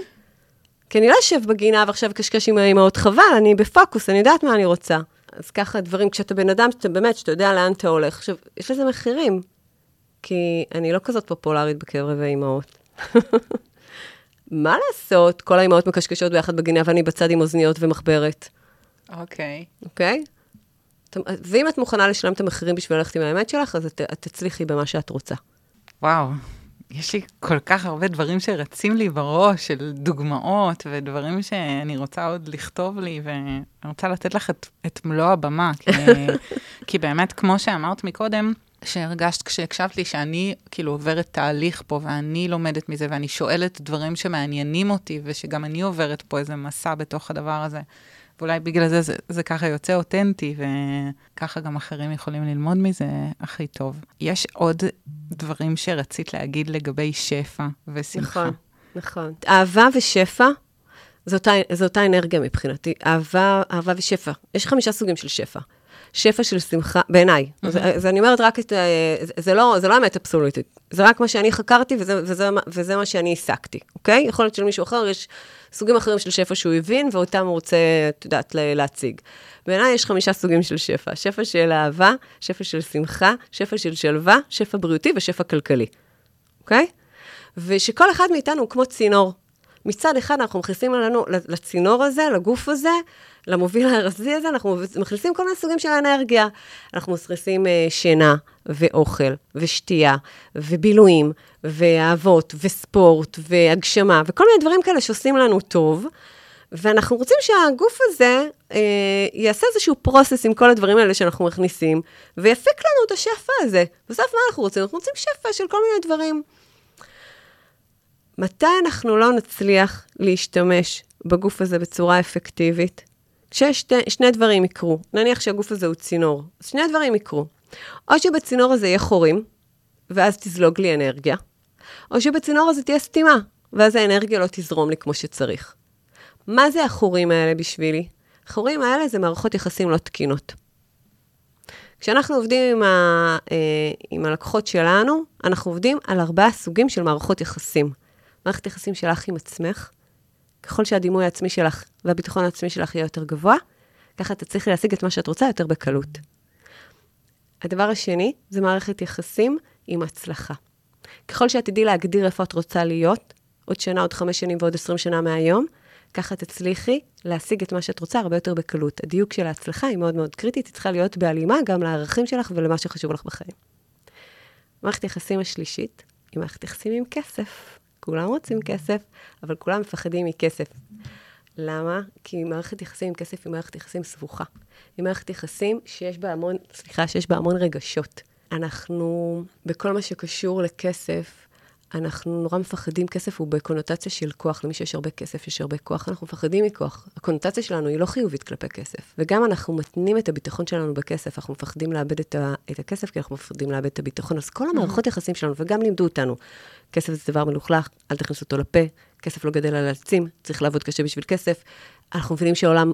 כי אני לא אשב בגינה ועכשיו אקשקש עם האמהות, חבל, אני בפוקוס, אני יודעת מה אני רוצה. אז ככה דברים, כשאתה בן אדם, שאתה באמת, שאתה יודע לאן אתה הולך. עכשיו, יש לזה מחירים, כי אני לא כזאת פופולרית בקרב האמהות. (laughs) מה לעשות? כל האמהות מקשקשות ביחד בגינה ואני בצד עם אוזניות ומחברת, אוקיי. אוקיי? אתה- ואם את מוכנה לשלם את המחירים בשביל ללכת עם האמת שלך, אז את, את תצליחי במה שאת רוצה. וואו, יש לי כל כך הרבה דברים שרצים לי בראש, של דוגמאות ודברים שאני רוצה עוד לכתוב לי, ואני רוצה לתת לך את, את מלוא הבמה, כי, (laughs) כי באמת, כמו שאמרת מקודם, שהרגשת כשהקשבת לי שאני כאילו עוברת תהליך פה ואני לומדת מזה ואני שואלת דברים שמעניינים אותי ושגם אני עוברת פה איזה מסע בתוך הדבר הזה. ואולי בגלל זה, זה זה ככה יוצא אותנטי, וככה גם אחרים יכולים ללמוד מזה הכי טוב. יש עוד דברים שרצית להגיד לגבי שפע ושמחה. נכון, נכון. אהבה ושפע, זו אותה, אותה אנרגיה מבחינתי. אהבה, אהבה ושפע. יש חמישה סוגים של שפע. שפע של שמחה, בעיניי. Mm-hmm. אז, אז אני אומרת רק את, זה, זה לא, זה לא אמת אבסולוטית, זה רק מה שאני חקרתי וזה, וזה, וזה מה שאני הסקתי, אוקיי? יכול להיות שלמישהו אחר יש סוגים אחרים של שפע שהוא הבין, ואותם הוא רוצה, את יודעת, להציג. בעיניי יש חמישה סוגים של שפע. שפע של אהבה, שפע של שמחה, שפע של שלווה, שפע בריאותי ושפע כלכלי, אוקיי? ושכל אחד מאיתנו הוא כמו צינור. מצד אחד אנחנו מכניסים לנו לצינור הזה, לגוף הזה, למוביל הרזי הזה, אנחנו מכניסים כל מיני סוגים של אנרגיה. אנחנו מכניסים uh, שינה, ואוכל, ושתייה, ובילויים, ואהבות, וספורט, והגשמה, וכל מיני דברים כאלה שעושים לנו טוב. ואנחנו רוצים שהגוף הזה אה, יעשה איזשהו פרוסס עם כל הדברים האלה שאנחנו מכניסים, ויפיק לנו את השפע הזה. בסוף מה אנחנו רוצים? אנחנו רוצים שפע של כל מיני דברים. מתי אנחנו לא נצליח להשתמש בגוף הזה בצורה אפקטיבית? כששני דברים יקרו, נניח שהגוף הזה הוא צינור, אז שני דברים יקרו. או שבצינור הזה יהיה חורים, ואז תזלוג לי אנרגיה, או שבצינור הזה תהיה סתימה, ואז האנרגיה לא תזרום לי כמו שצריך. מה זה החורים האלה בשבילי? החורים האלה זה מערכות יחסים לא תקינות. כשאנחנו עובדים עם, ה, אה, עם הלקוחות שלנו, אנחנו עובדים על ארבעה סוגים של מערכות יחסים. מערכת יחסים שלך עם עצמך, ככל שהדימוי העצמי שלך והביטחון העצמי שלך יהיה יותר גבוה, ככה תצליחי להשיג את מה שאת רוצה יותר בקלות. הדבר השני זה מערכת יחסים עם הצלחה. ככל שאת תדעי להגדיר איפה את רוצה להיות, עוד שנה, עוד חמש שנים ועוד עשרים שנה מהיום, ככה תצליחי להשיג את מה שאת רוצה הרבה יותר בקלות. הדיוק של ההצלחה היא מאוד מאוד קריטית, היא צריכה להיות בהלימה גם לערכים שלך ולמה שחשוב לך בחיים. מערכת יחסים השלישית היא מערכת יחסים עם כסף. כולם רוצים כסף, אבל כולם מפחדים מכסף. למה? כי מערכת יחסים עם כסף היא מערכת יחסים סבוכה. היא מערכת יחסים שיש בה המון, סליחה, שיש בה המון רגשות. אנחנו, בכל מה שקשור לכסף, אנחנו נורא מפחדים, כסף הוא בקונוטציה של כוח, למי שיש הרבה כסף יש הרבה כוח, אנחנו מפחדים מכוח. הקונוטציה שלנו היא לא חיובית כלפי כסף. וגם אנחנו מתנים את הביטחון שלנו בכסף, אנחנו מפחדים לאבד את, ה, את הכסף, כי אנחנו מפחדים לאבד את הביטחון. אז כל המערכות יחסים שלנו, וגם לימדו אותנו, כסף זה דבר מלוכלך, אל תכניס אותו לפה, כסף לא גדל על עצים, צריך לעבוד קשה בשביל כסף. אנחנו מבינים שהעולם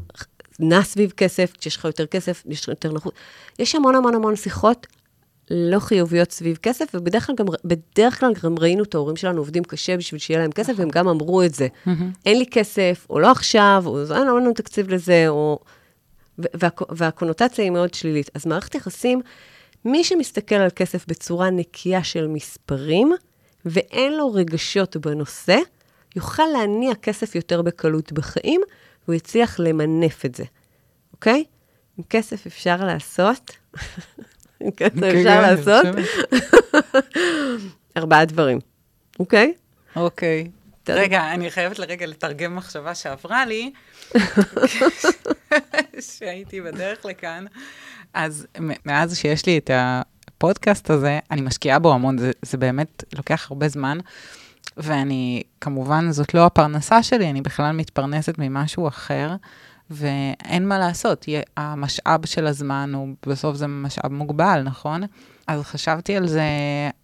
נע סביב כסף, כשיש לך יותר כסף, יש יותר נוחות. יש המון המון המון שיחות לא חיוביות סביב כסף, ובדרך כלל גם, בדרך כלל גם ראינו את ההורים שלנו עובדים קשה בשביל שיהיה להם כסף, והם גם אמרו את זה. אין לי כסף, או לא עכשיו, או אין לנו תקציב לזה, או... וה, והקונוטציה היא מאוד שלילית. אז מערכת יחסים, מי שמסתכל על כסף בצורה נקייה של מספרים, ואין לו רגשות בנושא, יוכל להניע כסף יותר בקלות בחיים, והוא יצליח למנף את זה, אוקיי? עם כסף אפשר לעשות, (laughs) כן, אפשר כן, לעשות (laughs) ארבעה דברים, אוקיי? אוקיי. רגע, אני חייבת לרגע לתרגם מחשבה שעברה לי, (laughs) שהייתי בדרך לכאן. אז מאז שיש לי את הפודקאסט הזה, אני משקיעה בו המון, זה, זה באמת לוקח הרבה זמן. ואני, כמובן, זאת לא הפרנסה שלי, אני בכלל מתפרנסת ממשהו אחר, ואין מה לעשות, המשאב של הזמן הוא, בסוף זה משאב מוגבל, נכון? אז חשבתי על זה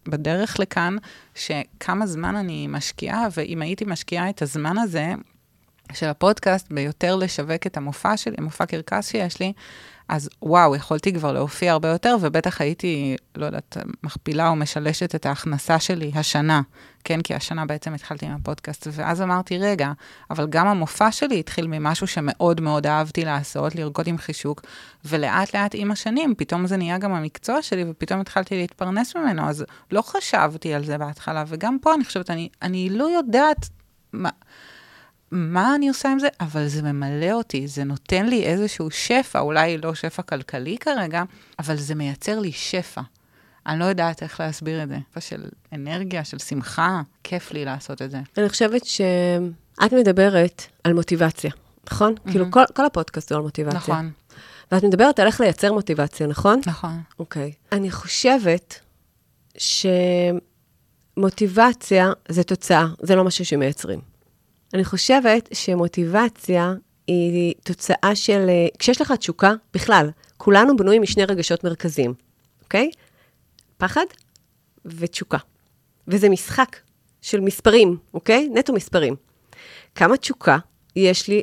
בדרך לכאן, שכמה זמן אני משקיעה, ואם הייתי משקיעה את הזמן הזה של הפודקאסט ביותר לשווק את המופע שלי, המופע קרקס שיש לי, אז וואו, יכולתי כבר להופיע הרבה יותר, ובטח הייתי, לא יודעת, מכפילה או משלשת את ההכנסה שלי השנה, כן? כי השנה בעצם התחלתי עם הפודקאסט, ואז אמרתי, רגע, אבל גם המופע שלי התחיל ממשהו שמאוד מאוד אהבתי לעשות, לרקוד עם חישוק, ולאט לאט עם השנים, פתאום זה נהיה גם המקצוע שלי, ופתאום התחלתי להתפרנס ממנו, אז לא חשבתי על זה בהתחלה, וגם פה אני חושבת, אני, אני לא יודעת מה... מה אני עושה עם זה? אבל זה ממלא אותי, זה נותן לי איזשהו שפע, אולי לא שפע כלכלי כרגע, אבל זה מייצר לי שפע. אני לא יודעת איך להסביר את זה. שפע של אנרגיה, של שמחה, כיף לי לעשות את זה. אני חושבת שאת מדברת על מוטיבציה, נכון? Mm-hmm. כאילו, כל, כל הפודקאסט הוא על מוטיבציה. נכון. ואת מדברת על איך לייצר מוטיבציה, נכון? נכון. אוקיי. Okay. אני חושבת שמוטיבציה זה תוצאה, זה לא משהו שמייצרים. אני חושבת שמוטיבציה היא תוצאה של... אה, כשיש לך תשוקה, בכלל, כולנו בנויים משני רגשות מרכזיים, אוקיי? פחד ותשוקה. וזה משחק של מספרים, אוקיי? נטו מספרים. כמה תשוקה יש לי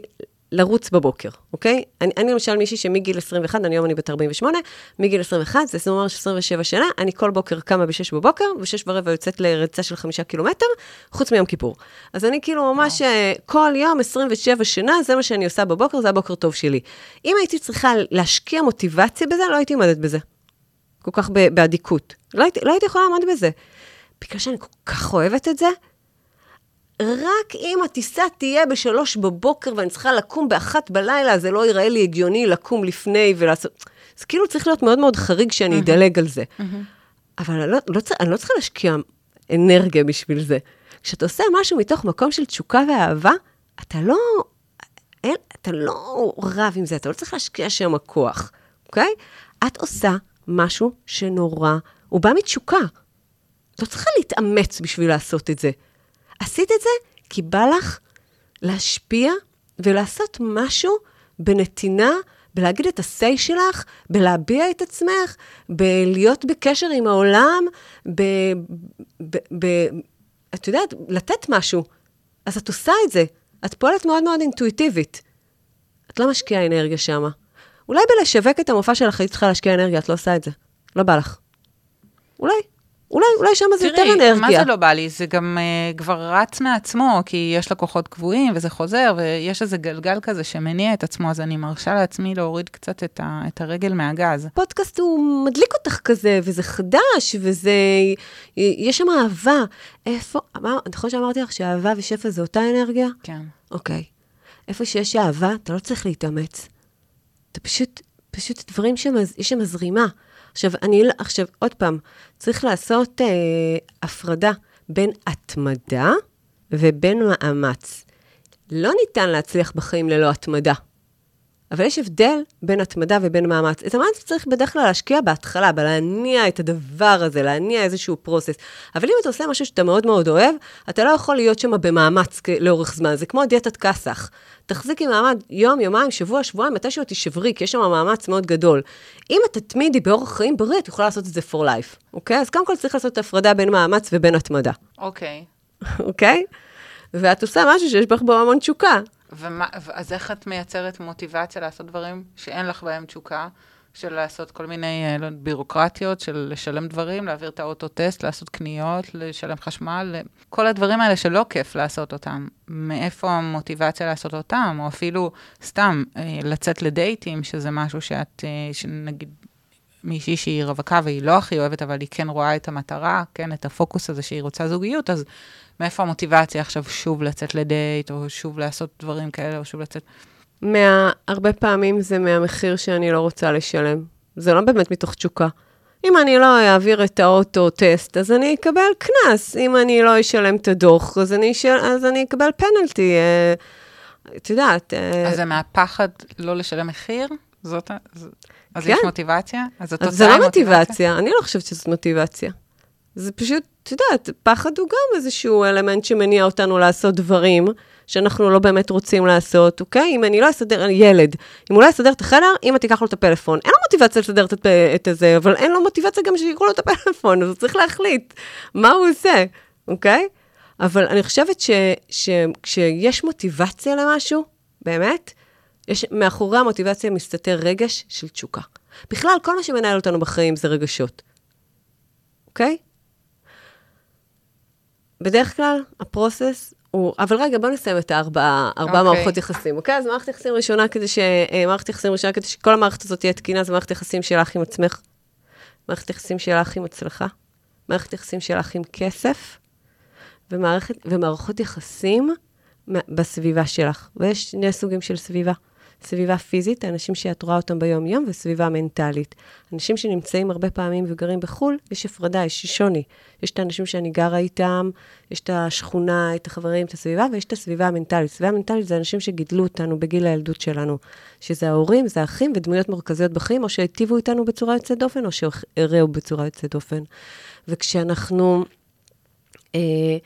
לרוץ בבוקר, אוקיי? אני, אני למשל מישהי שמגיל 21, אני היום אני בת 48, מגיל 21, זה אומר 27 שנה, אני כל בוקר קמה ב-6 בבוקר, ו-6 ורבע יוצאת לריצה של 5 קילומטר, חוץ מיום כיפור. אז אני כאילו ממש וואו. כל יום 27 שנה, זה מה שאני עושה בבוקר, זה הבוקר טוב שלי. אם הייתי צריכה להשקיע מוטיבציה בזה, לא הייתי עומדת בזה. כל כך באדיקות. לא הייתי, לא הייתי יכולה לעמוד בזה. בגלל שאני כל כך אוהבת את זה, רק אם הטיסה תהיה בשלוש בבוקר ואני צריכה לקום באחת בלילה, זה לא ייראה לי הגיוני לקום לפני ולעשות... זה כאילו צריך להיות מאוד מאוד חריג שאני אדלג על זה. אבל אני לא, לא, אני לא צריכה להשקיע אנרגיה בשביל זה. כשאתה עושה משהו מתוך מקום של תשוקה ואהבה, אתה לא, אין, אתה לא רב עם זה, אתה לא צריך להשקיע שם הכוח, אוקיי? את עושה משהו שנורא, הוא בא מתשוקה. לא צריכה להתאמץ בשביל לעשות את זה. עשית את זה כי בא לך להשפיע ולעשות משהו בנתינה, בלהגיד את ה-say שלך, בלהביע את עצמך, בלהיות בקשר עם העולם, ב... ב, ב את יודעת, לתת משהו. אז את עושה את זה. את פועלת מאוד מאוד אינטואיטיבית. את לא משקיעה אנרגיה שמה. אולי בלשווק את המופע שלך היית צריכה להשקיע אנרגיה, את לא עושה את זה. לא בא לך. אולי. אולי, אולי שם זה יותר אנרגיה. תראי, מה זה לא בא לי? זה גם uh, כבר רץ מעצמו, כי יש לקוחות קבועים וזה חוזר, ויש איזה גלגל כזה שמניע את עצמו, אז אני מרשה לעצמי להוריד קצת את, ה, את הרגל מהגז. פודקאסט הוא מדליק אותך כזה, וזה חדש, וזה... יש שם אהבה. איפה... אמר, נכון שאמרתי לך שאהבה ושפע זה אותה אנרגיה? כן. אוקיי. איפה שיש אהבה, אתה לא צריך להתאמץ. אתה פשוט, פשוט דברים שמז... יש שם זרימה. עכשיו, אני, עכשיו, עוד פעם, צריך לעשות אה, הפרדה בין התמדה ובין מאמץ. לא ניתן להצליח בחיים ללא התמדה. אבל יש הבדל בין התמדה ובין מאמץ. את המאמץ צריך בדרך כלל להשקיע בהתחלה, בלהניע את הדבר הזה, להניע איזשהו פרוסס. אבל אם אתה עושה משהו שאתה מאוד מאוד אוהב, אתה לא יכול להיות שם במאמץ לאורך זמן. זה כמו דיאטת כסח. תחזיקי מעמד יום, יומיים, שבוע, שבועיים, מתישהו תישברי, כי יש שם מאמץ מאוד גדול. אם את תתמידי באורח חיים בריא, את יכולה לעשות את זה for life, אוקיי? אז קודם כל צריך לעשות הפרדה בין מאמץ ובין התמדה. אוקיי. אוקיי? ואת עושה משהו שיש בך בו המון תשוקה. ומה, אז איך את מייצרת מוטיבציה לעשות דברים שאין לך בהם תשוקה? של לעשות כל מיני אה, לא, בירוקרטיות, של לשלם דברים, להעביר את האוטו-טסט, לעשות קניות, לשלם חשמל, כל הדברים האלה שלא כיף לעשות אותם. מאיפה המוטיבציה לעשות אותם? או אפילו סתם אה, לצאת לדייטים, שזה משהו שאת, אה, שנגיד, מישהי שהיא רווקה והיא לא הכי אוהבת, אבל היא כן רואה את המטרה, כן, את הפוקוס הזה שהיא רוצה זוגיות, אז מאיפה המוטיבציה עכשיו שוב לצאת לדייט, או שוב לעשות דברים כאלה, או שוב לצאת... מה, הרבה פעמים זה מהמחיר שאני לא רוצה לשלם. זה לא באמת מתוך תשוקה. אם אני לא אעביר את האוטו-טסט, אז אני אקבל קנס. אם אני לא אשלם את הדוח, אז אני, אשל... אז אני אקבל פנלטי. אה, את יודעת... אה... אז זה מהפחד לא לשלם מחיר? זאת... אז כן. יש מוטיבציה? אז התוצאה היא מוטיבציה? זה לא מוטיבציה, אני לא חושבת שזאת מוטיבציה. זה פשוט, את יודעת, פחד הוא גם איזשהו אלמנט שמניע אותנו לעשות דברים. שאנחנו לא באמת רוצים לעשות, אוקיי? אם אני לא אסדר, ילד, אם הוא לא יסדר את החדר, אמא תיקח לו את הפלאפון. אין לו מוטיבציה לסדר את, את זה, אבל אין לו מוטיבציה גם שיקחו לו את הפלאפון, אז הוא צריך להחליט מה הוא עושה, אוקיי? אבל אני חושבת שכשיש מוטיבציה למשהו, באמת, יש, מאחורי המוטיבציה מסתתר רגש של תשוקה. בכלל, כל מה שמנהל אותנו בחיים זה רגשות, אוקיי? בדרך כלל, הפרוסס הוא, אבל רגע, בוא נסיים את הארבע, ארבע okay. אוקיי. מערכות יחסים, אוקיי? אז מערכת יחסים ראשונה, כדי ש... אה, מערכת יחסים ראשונה, כדי שכל המערכת הזאת תהיה תקינה, זה מערכת יחסים שלך עם עצמך. מערכת יחסים שלך עם הצלחה. מערכת יחסים שלך עם כסף. ומערכת, ומערכות יחסים בסביבה שלך. ויש שני סוגים של סביבה. סביבה פיזית, האנשים שאת רואה אותם ביום-יום, וסביבה מנטלית. אנשים שנמצאים הרבה פעמים וגרים בחו"ל, יש הפרדה, יש שוני. יש את האנשים שאני גרה איתם, יש את השכונה, את החברים, את הסביבה, ויש את הסביבה המנטלית. סביבה מנטלית זה אנשים שגידלו אותנו בגיל הילדות שלנו, שזה ההורים, זה האחים ודמויות מרכזיות בחיים, או שהיטיבו איתנו בצורה יוצאת דופן, או שהרעו בצורה יוצאת דופן. וכשאנחנו... אה,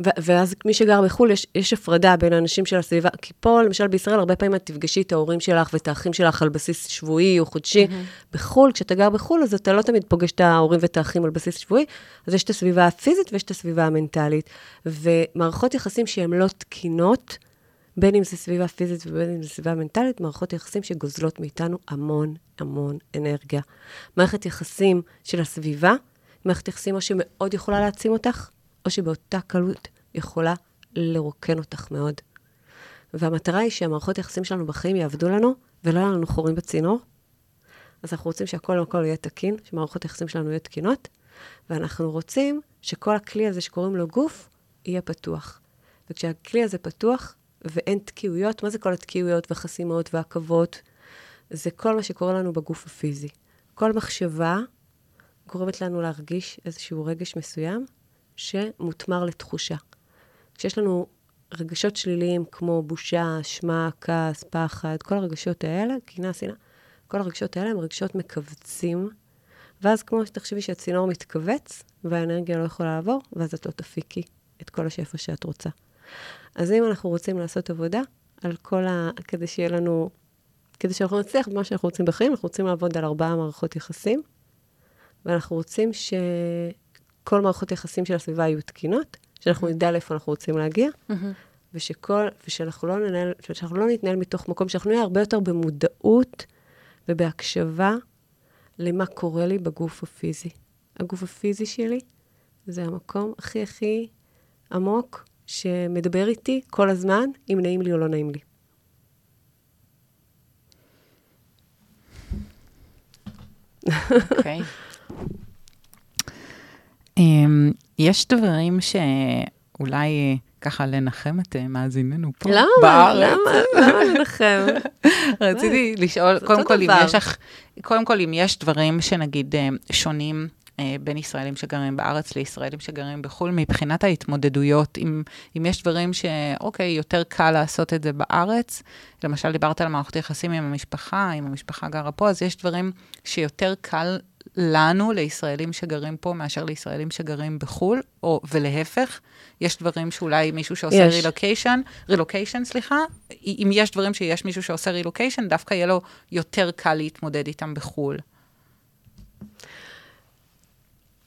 ואז מי שגר בחו"ל, יש, יש הפרדה בין האנשים של הסביבה, כי פה, למשל בישראל, הרבה פעמים את תפגשי את ההורים שלך ואת האחים שלך על בסיס שבועי או חודשי. Mm-hmm. בחו"ל, כשאתה גר בחו"ל, אז אתה לא תמיד פוגש את ההורים ואת האחים על בסיס שבועי, אז יש את הסביבה הפיזית ויש את הסביבה המנטלית. ומערכות יחסים שהן לא תקינות, בין אם זה סביבה פיזית ובין אם זה סביבה מנטלית, מערכות יחסים שגוזלות מאיתנו המון המון אנרגיה. מערכת יחסים של הסביבה, מערכת יחסים או שמאוד יכולה להעצים אותך, או שבאותה קלות יכולה לרוקן אותך מאוד. והמטרה היא שהמערכות היחסים שלנו בחיים יעבדו לנו, ולא יהיו לנו חורים בצינור. אז אנחנו רוצים שהכל הכל יהיה תקין, שמערכות היחסים שלנו יהיו תקינות, ואנחנו רוצים שכל הכלי הזה שקוראים לו גוף, יהיה פתוח. וכשהכלי הזה פתוח, ואין תקיעויות, מה זה כל התקיעויות והחסימות והעכבות? זה כל מה שקורה לנו בגוף הפיזי. כל מחשבה גורמת לנו להרגיש איזשהו רגש מסוים שמותמר לתחושה. כשיש לנו רגשות שליליים כמו בושה, אשמה, כעס, פחד, כל הרגשות האלה, קנאה, שנאה, כל הרגשות האלה הם רגשות מכווצים, ואז כמו שתחשבי שהצינור מתכווץ והאנרגיה לא יכולה לעבור, ואז את לא תפיקי את כל השפע שאת רוצה. אז אם אנחנו רוצים לעשות עבודה על כל ה... כדי שיהיה לנו... כדי שאנחנו נצליח במה שאנחנו רוצים בחיים, אנחנו רוצים לעבוד על ארבעה מערכות יחסים, ואנחנו רוצים שכל מערכות היחסים של הסביבה יהיו תקינות, שאנחנו נדע לאיפה אנחנו רוצים להגיע, ושכל, ושאנחנו לא, ננהל, ושאנחנו לא נתנהל מתוך מקום, שאנחנו נהיה הרבה יותר במודעות ובהקשבה למה קורה לי בגוף הפיזי. הגוף הפיזי שלי זה המקום הכי הכי עמוק שמדבר איתי כל הזמן, אם נעים לי או לא נעים לי. אוקיי. אמ, יש דברים שאולי ככה לנחם את אה, מאזיננו פה למה? בארץ. למה? למה לנחם? (laughs) רציתי לשאול, קודם כל, אם יש לך, קודם כל, אם יש דברים שנגיד אה, שונים אה, בין ישראלים שגרים בארץ לישראלים שגרים בחו"ל, מבחינת ההתמודדויות, אם, אם יש דברים שאוקיי, יותר קל לעשות את זה בארץ, למשל דיברת על מערכות יחסים עם המשפחה, אם המשפחה גרה פה, אז יש דברים שיותר קל לנו, לישראלים שגרים פה, מאשר לישראלים שגרים בחו"ל, או ולהפך, יש דברים שאולי מישהו שעושה רילוקיישן, רילוקיישן, סליחה, אם יש דברים שיש מישהו שעושה רילוקיישן, דווקא יהיה לו יותר קל להתמודד איתם בחו"ל.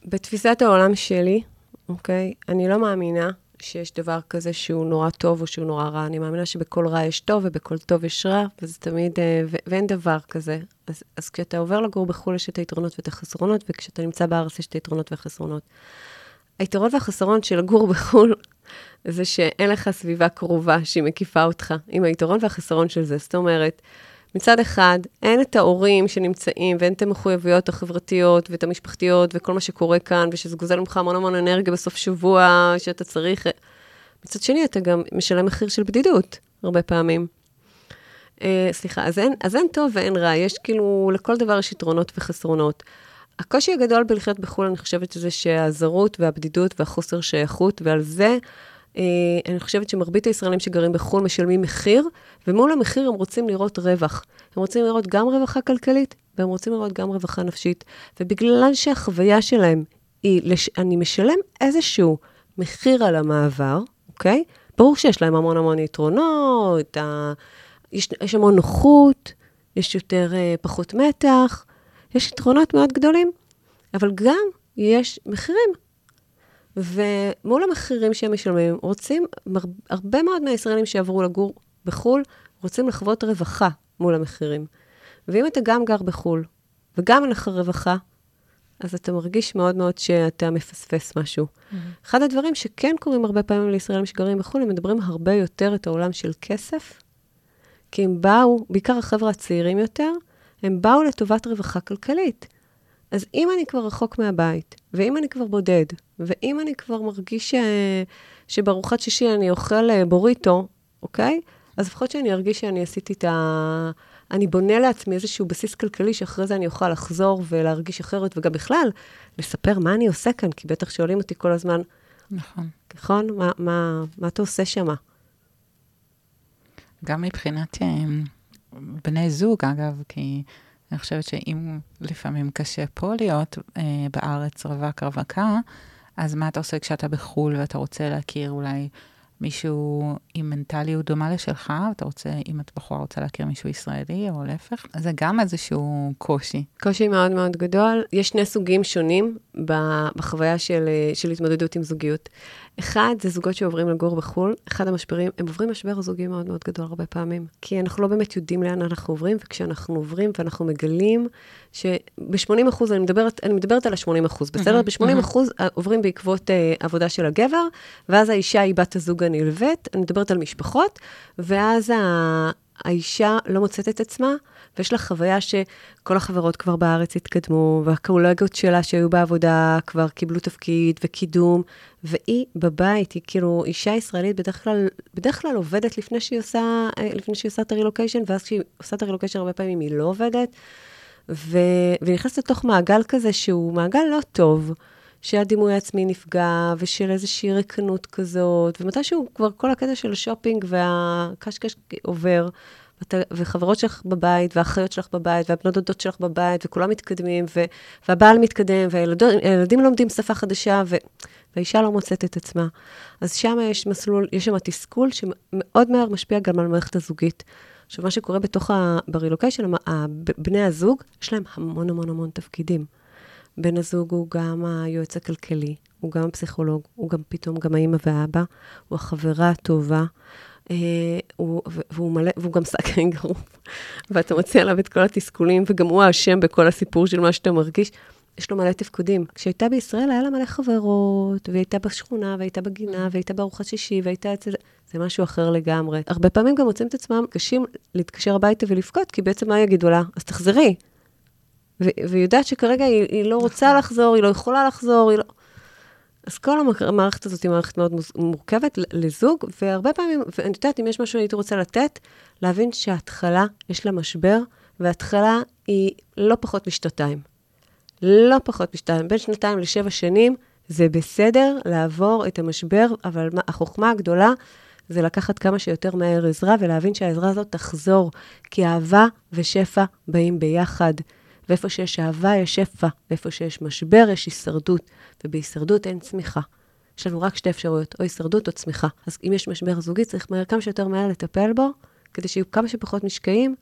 בתפיסת העולם שלי, אוקיי, אני לא מאמינה שיש דבר כזה שהוא נורא טוב או שהוא נורא רע. אני מאמינה שבכל רע יש טוב ובכל טוב יש רע, וזה תמיד, אה, ו- ואין דבר כזה. אז, אז כשאתה עובר לגור בחו"ל יש את היתרונות ואת החסרונות, וכשאתה נמצא בארץ יש את היתרונות והחסרונות. היתרון והחסרון של לגור (laughs) בחו"ל זה שאין לך סביבה קרובה שהיא מקיפה אותך, עם היתרון והחסרון של זה. זאת אומרת, מצד אחד, אין את ההורים שנמצאים, ואין את המחויבויות החברתיות ואת המשפחתיות וכל מה שקורה כאן, ושזה גוזל ממך המון המון אנרגיה בסוף שבוע שאתה צריך. מצד שני, אתה גם משלם מחיר של בדידות, הרבה פעמים. Uh, סליחה, אז אין, אז אין טוב ואין רע, יש כאילו, לכל דבר יש יתרונות וחסרונות. הקושי הגדול בלחיות בחו"ל, אני חושבת שזה שהזרות והבדידות והחוסר שייכות, ועל זה אה, אני חושבת שמרבית הישראלים שגרים בחו"ל משלמים מחיר, ומול המחיר הם רוצים לראות רווח. הם רוצים לראות גם רווחה כלכלית, והם רוצים לראות גם רווחה נפשית. ובגלל שהחוויה שלהם היא, לש... אני משלם איזשהו מחיר על המעבר, אוקיי? ברור שיש להם המון המון יתרונות, ה... יש, יש המון נוחות, יש יותר, אה, פחות מתח, יש יתרונות מאוד גדולים, אבל גם יש מחירים. ומול המחירים שהם משלמים, רוצים, הרבה מאוד מהישראלים שעברו לגור בחו"ל, רוצים לחוות רווחה מול המחירים. ואם אתה גם גר בחו"ל, וגם אין לך רווחה, אז אתה מרגיש מאוד מאוד שאתה מפספס משהו. Mm-hmm. אחד הדברים שכן קורים הרבה פעמים לישראלים שגרים בחו"ל, הם מדברים הרבה יותר את העולם של כסף, כי הם באו, בעיקר החבר'ה הצעירים יותר, הם באו לטובת רווחה כלכלית. אז אם אני כבר רחוק מהבית, ואם אני כבר בודד, ואם אני כבר מרגיש ש... שבארוחת שישי אני אוכל אה, בוריטו, אוקיי? אז לפחות שאני ארגיש שאני עשיתי את ה... אני בונה לעצמי איזשהו בסיס כלכלי, שאחרי זה אני אוכל לחזור ולהרגיש אחרת, וגם בכלל, לספר מה אני עושה כאן, כי בטח שואלים אותי כל הזמן, נכון. נכון? מה, מה, מה אתה עושה שם? גם מבחינת אה, בני זוג, אגב, כי אני חושבת שאם לפעמים קשה פה להיות אה, בארץ רווק רווקה, אז מה אתה עושה כשאתה בחו"ל ואתה רוצה להכיר אולי מישהו עם מנטליות דומה לשלך, אתה רוצה, אם את בחורה רוצה להכיר מישהו ישראלי או להפך, זה גם איזשהו קושי. קושי מאוד מאוד גדול. יש שני סוגים שונים בחוויה של, של התמודדות עם זוגיות. אחד, זה זוגות שעוברים לגור בחו"ל, אחד המשברים, הם עוברים משבר זוגי מאוד מאוד גדול הרבה פעמים. כי אנחנו לא באמת יודעים לאן אנחנו עוברים, וכשאנחנו עוברים ואנחנו מגלים שב-80 אחוז, אני מדברת, אני מדברת על ה-80 אחוז, בסדר? ב-80 אחוז עוברים בעקבות uh, עבודה של הגבר, ואז האישה היא בת הזוג הנלווית, אני מדברת על משפחות, ואז ה... האישה לא מוצאת את עצמה, ויש לה חוויה שכל החברות כבר בארץ התקדמו, והקולגות שלה שהיו בעבודה כבר קיבלו תפקיד וקידום, והיא בבית, היא כאילו, אישה ישראלית בדרך כלל, בדרך כלל עובדת לפני שהיא עושה, לפני שהיא עושה את הרילוקיישן, ואז כשהיא עושה את הרילוקיישן הרבה פעמים היא לא עובדת, ו... ונכנסת לתוך מעגל כזה שהוא מעגל לא טוב. שהדימוי העצמי נפגע, ושל איזושהי ריקנות כזאת, ומתישהו כבר כל הקטע של השופינג והקשקש עובר, ות, וחברות שלך בבית, והאחיות שלך בבית, והבנות דודות שלך בבית, וכולם מתקדמים, ו, והבעל מתקדם, והילדים לומדים שפה חדשה, ו, והאישה לא מוצאת את עצמה. אז שם יש מסלול, יש שם תסכול שמאוד מהר משפיע גם על המערכת הזוגית. עכשיו, מה שקורה בתוך ה... ברילוקיישן, בני הזוג, יש להם המון המון המון תפקידים. בן הזוג הוא גם היועץ הכלכלי, הוא גם הפסיכולוג, הוא גם פתאום גם האימא והאבא, הוא החברה הטובה, הוא, והוא, מלא, והוא גם supporting group, (laughs) ואתה מוציא עליו את כל התסכולים, וגם הוא האשם בכל הסיפור של מה שאתה מרגיש. יש לו מלא תפקודים. כשהייתה בישראל, היה לה מלא חברות, והיא הייתה בשכונה, והייתה בגינה, והייתה בארוחת שישי, והייתה אצל... זה משהו אחר לגמרי. הרבה פעמים גם מוצאים את עצמם קשים להתקשר הביתה ולבכות, כי בעצם מה יגידו לה? אז תחזרי. והיא יודעת שכרגע היא, היא לא רוצה. לחזור, היא לא יכולה לחזור, היא לא... אז כל המערכת הזאת היא מערכת מאוד מורכבת לזוג, והרבה פעמים, ואני יודעת, אם יש משהו שהייתי רוצה לתת, להבין שההתחלה, יש לה משבר, וההתחלה היא לא פחות משנתיים. לא פחות משנתיים, בין שנתיים לשבע שנים, זה בסדר לעבור את המשבר, אבל החוכמה הגדולה זה לקחת כמה שיותר מהר עזרה ולהבין שהעזרה הזאת תחזור, כי אהבה ושפע באים ביחד. ואיפה שיש אהבה יש שפע, ואיפה שיש משבר יש הישרדות, ובהישרדות אין צמיחה. יש לנו רק שתי אפשרויות, או הישרדות או צמיחה. אז אם יש משבר זוגי, צריך מהר, כמה שיותר מהר לטפל בו, כדי שיהיו כמה שפחות משקעים,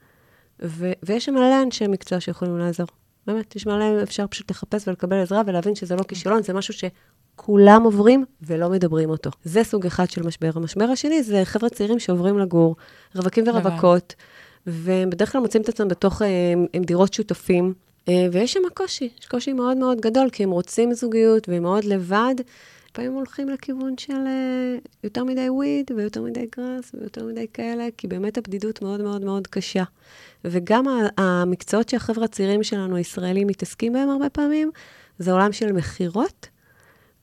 ו- ויש שם מלא אנשי מקצוע שיכולים לעזור. באמת, יש מלא, אפשר פשוט לחפש ולקבל עזרה ולהבין שזה לא כישלון, זה משהו שכולם עוברים ולא מדברים אותו. זה סוג אחד של משבר. המשבר השני זה חבר'ה צעירים שעוברים לגור, רווקים ורווקות. והם בדרך כלל מוצאים את עצמם בתוך הם, אה, הם דירות שותפים, אה, ויש שם קושי, יש קושי מאוד מאוד גדול, כי הם רוצים זוגיות והם מאוד לבד. לפעמים הולכים לכיוון של אה, יותר מדי weed ויותר מדי grass ויותר מדי כאלה, כי באמת הבדידות מאוד מאוד מאוד קשה. וגם המקצועות שהחבר'ה הצעירים שלנו, הישראלים, מתעסקים בהם הרבה פעמים, זה עולם של מכירות,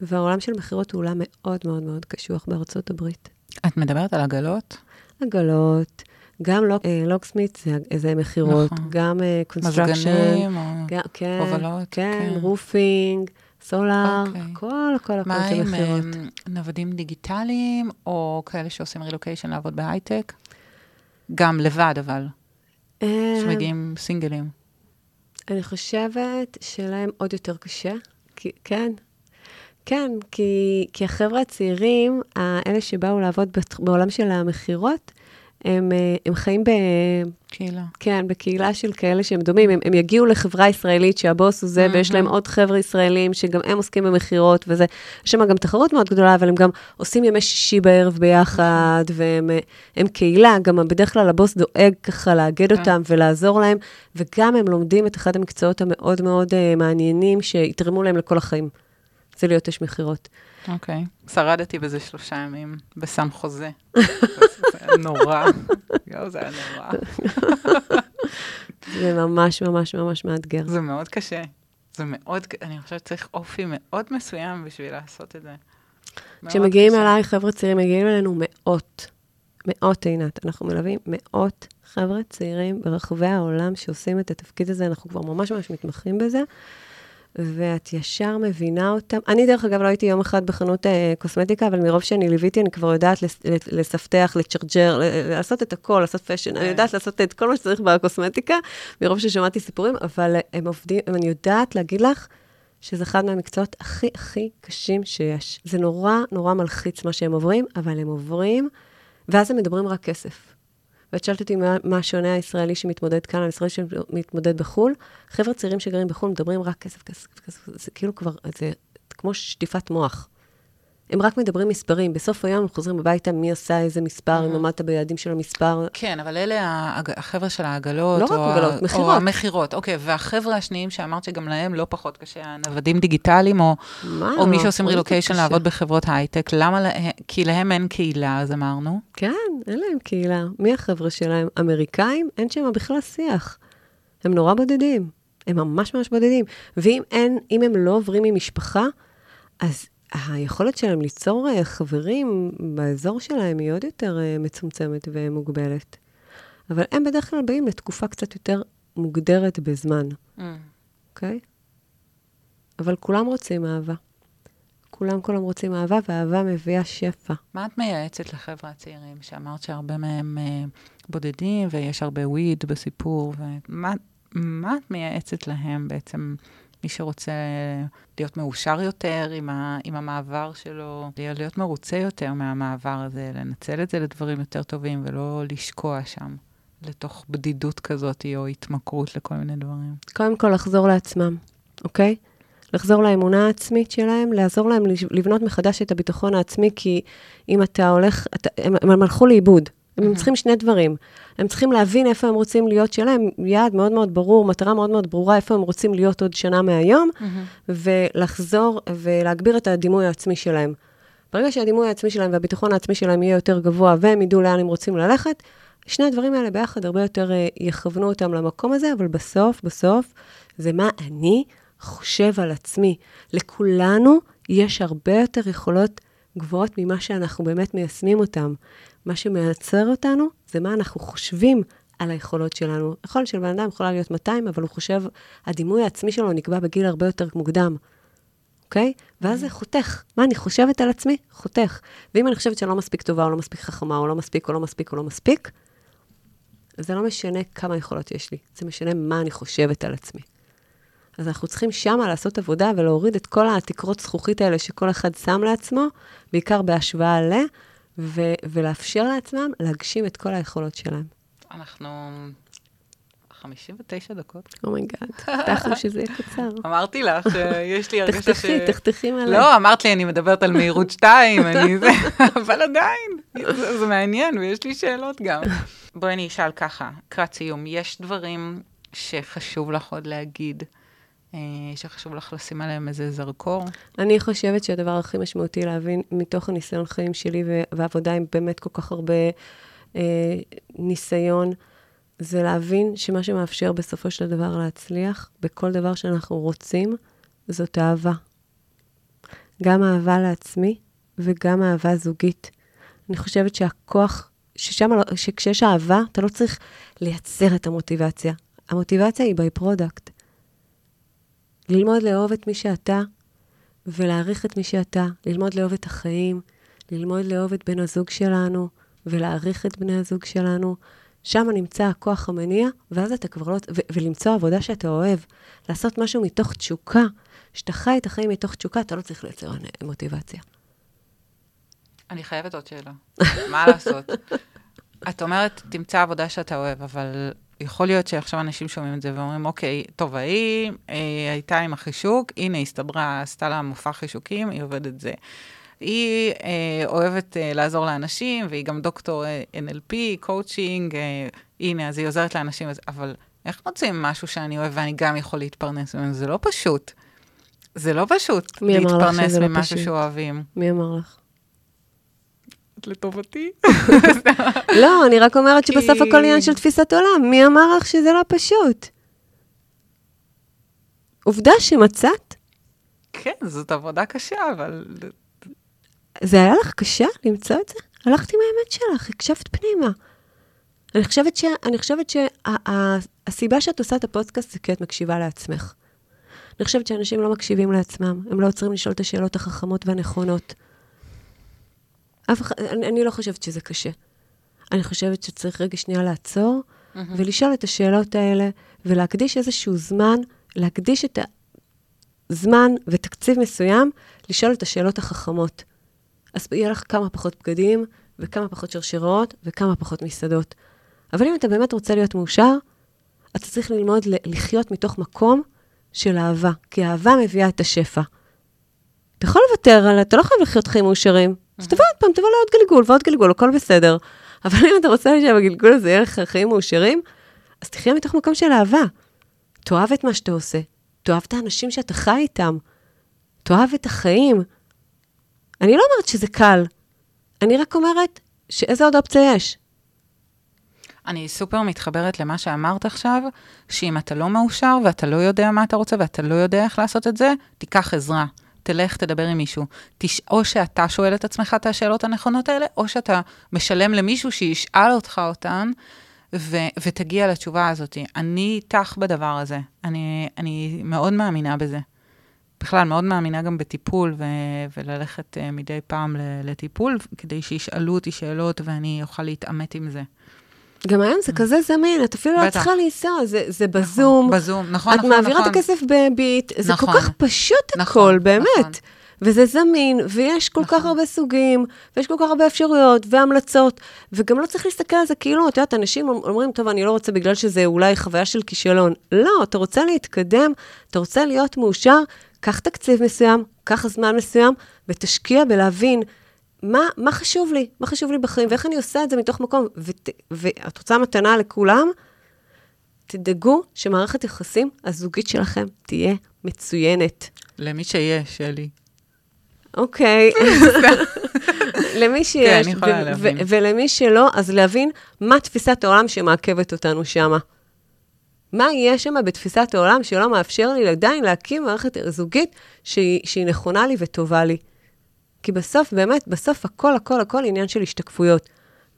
והעולם של מכירות הוא עולם מאוד מאוד מאוד קשוח בארצות הברית. את מדברת על עגלות? עגלות. גם locksmith זה, זה מכירות, נכון. גם construction. מזגנים, או כן, הובלות. כן, כן, roofing, סולאר, okay. הכל, הכל, הכל זה מכירות. מה עם נוודים דיגיטליים, או כאלה שעושים רילוקיישן לעבוד בהייטק? גם לבד, אבל. שמגיעים סינגלים. אני חושבת שלהם עוד יותר קשה, כי, כן. כן, כי, כי החבר'ה הצעירים, אלה שבאו לעבוד בעולם של המכירות, הם, אה, הם חיים ב... קהילה. כן, בקהילה של כאלה שהם דומים. הם, הם יגיעו לחברה ישראלית שהבוס הוא זה, mm-hmm. ויש להם עוד חבר'ה ישראלים שגם הם עוסקים במכירות, וזה, יש שם גם תחרות מאוד גדולה, אבל הם גם עושים ימי שישי בערב ביחד, והם הם קהילה, גם בדרך כלל הבוס דואג ככה לאגד okay. כן. אותם ולעזור להם, וגם הם לומדים את אחד המקצועות המאוד מאוד uh, מעניינים, שיתרמו להם לכל החיים. זה להיות אש מכירות. אוקיי. Okay. שרדתי בזה שלושה ימים, בסם חוזה. (laughs) נורא. יואו, זה היה נורא. זה ממש ממש ממש מאתגר. זה מאוד קשה. זה מאוד, אני חושבת שצריך אופי מאוד מסוים בשביל לעשות את זה. כשמגיעים אליי חבר'ה צעירים, מגיעים אלינו מאות, מאות עינת. אנחנו מלווים מאות חבר'ה צעירים ברחבי העולם שעושים את התפקיד הזה, אנחנו כבר ממש ממש מתמחים בזה. ואת ישר מבינה אותם. אני, דרך אגב, לא הייתי יום אחד בחנות אה, קוסמטיקה, אבל מרוב שאני ליוויתי, אני כבר יודעת לס, לספתח, ל charger, לעשות את הכל, לעשות facial, אני יודעת לעשות את כל מה שצריך בקוסמטיקה, מרוב ששמעתי סיפורים, אבל הם עובדים, אני יודעת להגיד לך שזה אחד מהמקצועות הכי הכי קשים שיש. זה נורא נורא מלחיץ מה שהם עוברים, אבל הם עוברים, ואז הם מדברים רק כסף. ואת שאלת אותי מה, מה שונה הישראלי שמתמודד כאן, הישראלי שמתמודד בחו"ל. חבר'ה צעירים שגרים בחו"ל מדברים רק כסף, כסף, כסף, זה כאילו כבר, זה כמו שטיפת מוח. הם רק מדברים מספרים. בסוף היום הם חוזרים הביתה, מי עשה איזה מספר, אם עמדת ביעדים של המספר. כן, אבל אלה החבר'ה של העגלות. לא רק עגלות, מכירות. או המכירות, אוקיי. והחבר'ה השניים שאמרת שגם להם לא פחות קשה, הנוודים דיגיטליים, או, מי שעושים רילוקיישן. לעבוד בחברות הייטק, למה להם, כי להם אין קהילה, אז אמרנו. כן, אין להם קהילה. מי החבר'ה שלהם? אמריקאים? אין שם בכלל שיח. הם נורא בודדים. הם ממש ממש בודדים. ואם אין, אם הם לא עוברים ממשפחה, אז היכולת שלהם ליצור אה, חברים באזור שלהם היא עוד יותר אה, מצומצמת ומוגבלת. אבל הם בדרך כלל באים לתקופה קצת יותר מוגדרת בזמן, אוקיי? אבל כולם רוצים אהבה. כולם כולם רוצים אהבה, ואהבה מביאה שפע. מה את מייעצת לחבר'ה הצעירים, שאמרת שהרבה מהם אה, בודדים ויש הרבה וויד בסיפור, ומה מה את מייעצת להם בעצם, מי שרוצה להיות מאושר יותר עם, ה, עם המעבר שלו, להיות, מרוצה יותר מהמעבר הזה, לנצל את זה לדברים יותר טובים ולא לשקוע שם, לתוך בדידות כזאת או התמכרות לכל מיני דברים. קודם כל לחזור לעצמם, אוקיי? לחזור לאמונה העצמית שלהם, לעזור להם לבנות מחדש את הביטחון העצמי, כי אם אתה הולך, אתה, הם, הם הלכו לאיבוד. הם. צריכים שני דברים. הם צריכים להבין איפה הם רוצים להיות, שיהיה להם יעד מאוד מאוד ברור, מטרה מאוד מאוד ברורה, איפה הם רוצים להיות עוד שנה מהיום, ולחזור ולהגביר את הדימוי העצמי שלהם. ברגע שהדימוי העצמי שלהם והביטחון העצמי שלהם יהיה יותר גבוה, והם ידעו לאן הם רוצים ללכת, שני הדברים האלה ביחד הרבה יותר אה, יכוונו אותם למקום הזה, אבל בסוף, בסוף, זה מה אני חושב על עצמי. לכולנו יש הרבה יותר יכולות גבוהות ממה שאנחנו באמת מיישמים אותן. מה שמייצר אותנו זה מה אנחנו חושבים על היכולות שלנו. יכולת של בן אדם יכולה להיות 200, אבל הוא חושב, הדימוי העצמי שלו נקבע בגיל הרבה יותר מוקדם. אוקיי? ואז זה חותך. מה אני חושבת על עצמי? חותך. ואם אני חושבת שאני לא מספיק טובה, או לא מספיק חכמה, או לא מספיק, או לא מספיק, או לא מספיק, זה לא משנה כמה יכולות יש לי, זה משנה מה אני חושבת על עצמי. אז אנחנו צריכים שמה לעשות עבודה ולהוריד את כל התקרות זכוכית האלה שכל אחד שם לעצמו, בעיקר בהשוואה ל, ו- ולאפשר לעצמם להגשים את כל היכולות שלהם. אנחנו 59 דקות. oh my god, הבטחנו שזה יהיה קצר. (laughs) אמרתי לך שיש לי הרגשה ש... תחתכי, תחתכי מלא. לא, אמרת לי, אני מדברת על מהירות 2, אני (laughs) זה, אבל עדיין, זה, זה מעניין, ויש לי שאלות גם. בואי אני אשאל ככה, לקראת סיום, יש דברים שחשוב לך עוד להגיד, שחשוב לך לשים עליהם איזה זרקור? אני חושבת שהדבר הכי משמעותי להבין מתוך הניסיון חיים שלי ועבודה עם באמת כל כך הרבה אה, ניסיון, זה להבין שמה שמאפשר בסופו של דבר להצליח בכל דבר שאנחנו רוצים, זאת אהבה. גם אהבה לעצמי וגם אהבה זוגית. אני חושבת שהכוח, ששם, לא- שכשיש אהבה, אתה לא צריך לייצר את המוטיבציה. המוטיבציה היא by product. ללמוד לאהוב את מי שאתה, ולהעריך את מי שאתה, ללמוד לאהוב את החיים, ללמוד לאהוב את בן הזוג שלנו, ולהעריך את בני הזוג שלנו. שם נמצא הכוח המניע, ואז אתה כבר לא... ו- ולמצוא עבודה שאתה אוהב, לעשות משהו מתוך תשוקה. כשאתה חי את החיים מתוך תשוקה, אתה לא צריך לייצר מוטיבציה. אני חייבת עוד שאלה, (laughs) מה לעשות? את אומרת, תמצא עבודה שאתה אוהב, אבל יכול להיות שעכשיו אנשים שומעים את זה ואומרים, אוקיי, טוב, ההיא אה, הייתה עם החישוק, הנה, הסתדרה, עשתה לה מופע חישוקים, היא עובדת זה. היא אה, אוהבת אה, לעזור לאנשים, והיא גם דוקטור אה, NLP, coaching, אה, הנה, אז היא עוזרת לאנשים, אז, אבל איך מוצאים משהו שאני אוהב ואני גם יכול להתפרנס ממנו? זה לא פשוט. זה לא פשוט להתפרנס לא ממשהו פשוט? שאוהבים. מי אמר לך? לטובתי. (laughs) לא, אני רק אומרת שבסוף הכל עניין של תפיסת עולם. מי אמר לך שזה לא פשוט? עובדה שמצאת. כן, זאת עבודה קשה, אבל... זה היה לך קשה למצוא את זה? הלכת עם האמת שלך, הקשבת פנימה. אני חושבת, ש... אני חושבת שהסיבה שאת עושה את הפודקאסט זה כי את מקשיבה לעצמך. אני חושבת שאנשים לא מקשיבים לעצמם, הם לא עוצרים לשאול את השאלות החכמות והנכונות. אף אחד, אני, אני לא חושבת שזה קשה. אני חושבת שצריך רגע שנייה לעצור ולשאול את השאלות האלה, ולהקדיש איזשהו זמן, להקדיש את, ה... זמן ותקציב מסוים לשאול את השאלות החכמות. אז יהיה לך כמה פחות בגדים, וכמה פחות שרשראות, וכמה פחות מסעדות. אבל אם אתה באמת רוצה להיות מאושר, אתה צריך ללמוד לחיות מתוך מקום של אהבה, כי אהבה מביאה את השפע. אתה יכול לוותר על, אתה לא חייב לחיות חיים מאושרים. אז תבוא עוד פעם, תבוא לעוד גלגול ועוד גלגול, הכל בסדר. אבל אם אתה רוצה שבגלגול הזה יהיה לך חיים מאושרים, אז תחיה מתוך מקום של אהבה. תאהב את מה שאתה עושה, תאהב את האנשים שאתה חי איתם, תאהב את החיים. אני לא אומרת שזה קל, אני רק אומרת שאיזה עוד אופציה יש. אני סופר מתחברת למה שאמרת עכשיו, שאם אתה לא מאושר ואתה לא יודע מה אתה רוצה ואתה לא יודע איך לעשות את זה, תיקח עזרה. תלך, תדבר עם מישהו. תש... או שאתה שואל את עצמך את השאלות הנכונות האלה, או שאתה משלם למישהו שישאל אותך אותן, ו... ותגיע לתשובה הזאת. אני איתך בדבר הזה. אני, אני מאוד מאמינה בזה. בכלל, מאוד מאמינה גם בטיפול, ו... וללכת uh, מדי פעם לטיפול, כדי שישאלו אותי שאלות ואני אוכל להתעמת עם זה. גם היום זה כזה זמין, את אפילו לא צריכה לנסוע, זה, זה נכון, בזום. נכון, בזום, נכון, את נכון, מעבירה נכון. את הכסף בביט, זה נכון, כל כך פשוט נכון, הכל, באמת. נכון. וזה זמין, ויש כל נכון. כך הרבה סוגים, ויש כל כך הרבה אפשרויות והמלצות, וגם לא צריך להסתכל על זה כאילו, את יודעת, אנשים אומרים, טוב, אני לא רוצה בגלל שזה אולי חוויה של כישלון. לא, אתה רוצה להתקדם, אתה רוצה להיות מאושר, קח תקציב מסוים, קח זמן מסוים, ותשקיע בלהבין מה, מה חשוב לי, מה חשוב לי בחיים, ואיך אני עושה את זה מתוך מקום. ות, ואת רוצה מתנה לכולם? תדאגו שמערכת יחסים הזוגית שלכם תהיה מצוינת. למי שיש, שלי. אוקיי. (laughs) למי שיש, כן, ו- ו- ולמי שלא, אז להבין מה תפיסת העולם שמעכבת אותנו שמה. מה יש שם בתפיסת העולם שלא מאפשר לי עדיין להקים מערכת זוגית שהיא, שהיא נכונה לי וטובה לי. כי בסוף, באמת, בסוף הכל, הכל, הכל עניין של השתקפויות.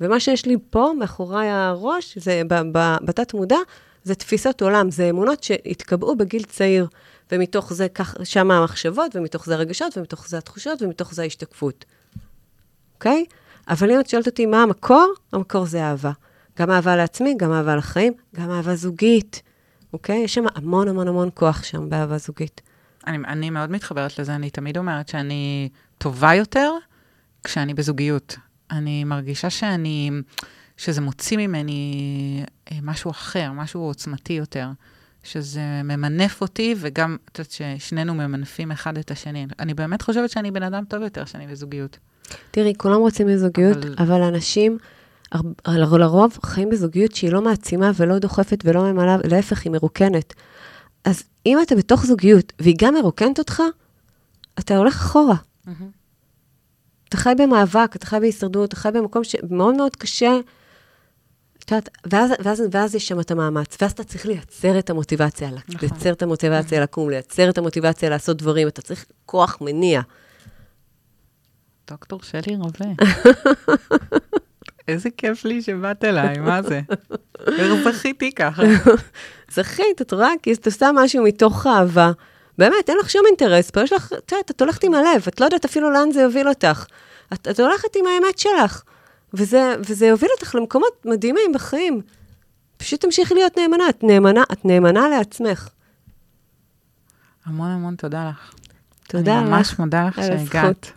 ומה שיש לי פה, מאחורי הראש, זה בתת מודע, זה תפיסות עולם, זה אמונות שהתקבעו בגיל צעיר. ומתוך זה, כך, שם המחשבות, ומתוך זה הרגשות, ומתוך זה התחושות, ומתוך זה ההשתקפות. אוקיי? Okay? אבל אם את שואלת אותי מה המקור, המקור זה אהבה. גם אהבה לעצמי, גם אהבה לחיים, גם אהבה זוגית. אוקיי? Okay? יש שם המון המון המון כוח שם באהבה זוגית. אני, אני מאוד מתחברת לזה, אני תמיד אומרת שאני טובה יותר כשאני בזוגיות. אני מרגישה שאני, שזה מוציא ממני אה, משהו אחר, משהו עוצמתי יותר. שזה ממנף אותי, וגם, את יודעת, ששנינו ממנפים אחד את השני. אני באמת חושבת שאני בן אדם טוב יותר כשאני בזוגיות. תראי, כולם רוצים בזוגיות, אבל, אבל אנשים, לרוב חיים בזוגיות שהיא לא מעצימה ולא דוחפת ולא ממלאה, להפך, היא מרוקנת. אז אם אתה בתוך זוגיות והיא גם מרוקנת אותך, אתה הולך אחורה. Mm-hmm. אתה חי במאבק, אתה חי בהישרדות, אתה חי במקום שמאוד מאוד קשה. את יודעת, ואז, ואז, ואז יש שם את המאמץ, ואז אתה צריך לייצר את המוטיבציה, נכון. לייצר את המוטיבציה לקום, לייצר את המוטיבציה לעשות דברים, אתה צריך כוח מניע. דוקטור שלי רווה. (laughs) איזה כיף לי שבאת אליי, מה זה? איך זכיתי ככה? (laughs) זכית, את רואה? כי את עושה משהו מתוך אהבה. באמת, אין לך שום אינטרס פה, יש לך, את יודעת, את הולכת עם הלב, את לא יודעת אפילו לאן זה יוביל אותך. את, את הולכת עם האמת שלך, וזה, וזה יוביל אותך למקומות מדהימים בחיים. פשוט תמשיכי להיות נאמנה, את נאמנה, את נאמנה לעצמך. המון המון תודה לך. תודה לך. אני ממש מודה לך שהגעת.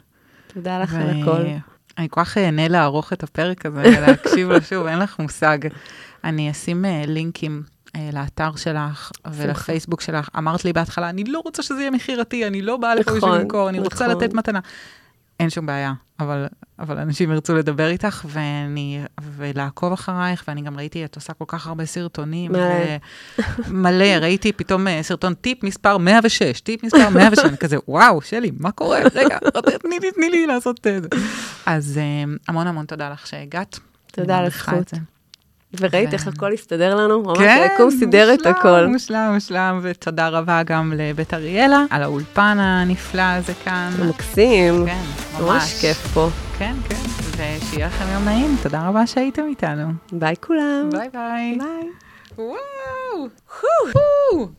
תודה לך על הכל. אני כל כך אהנה לערוך את הפרק הזה ולהקשיב לו שוב, אין לך מושג. אני אשים uh, לינקים לאתר שלך ולפייסבוק שלך. אמרת לי בהתחלה, אני לא רוצה שזה יהיה מכירתי, אני לא באה לפה בשביל נכון, למכור, אני רוצה נכון. לתת מתנה. אין שום בעיה, אבל, אבל אנשים ירצו לדבר איתך ואני, ולעקוב אחרייך, ואני גם ראיתי, את עושה כל כך הרבה סרטונים. מלא. מלא, ראיתי פתאום אה, סרטון טיפ מספר 106, טיפ מספר 106, אני כזה, וואו, שלי, מה קורה? רגע, תני לי, תני לי לעשות את זה. אז אה, המון המון תודה לך שהגעת. תודה על הזכות. וראית איך הכל הסתדר לנו? ממש כן, היקום סידר את הכל. מושלם, מושלם, ותודה רבה גם לבית אריאלה, על האולפן הנפלא הזה כאן. מקסים. כן, ממש. ממש כיף פה. כן, כן, ושיהיה לכם יום נעים, תודה רבה שהייתם איתנו. ביי כולם. ביי ביי. ביי. וואו.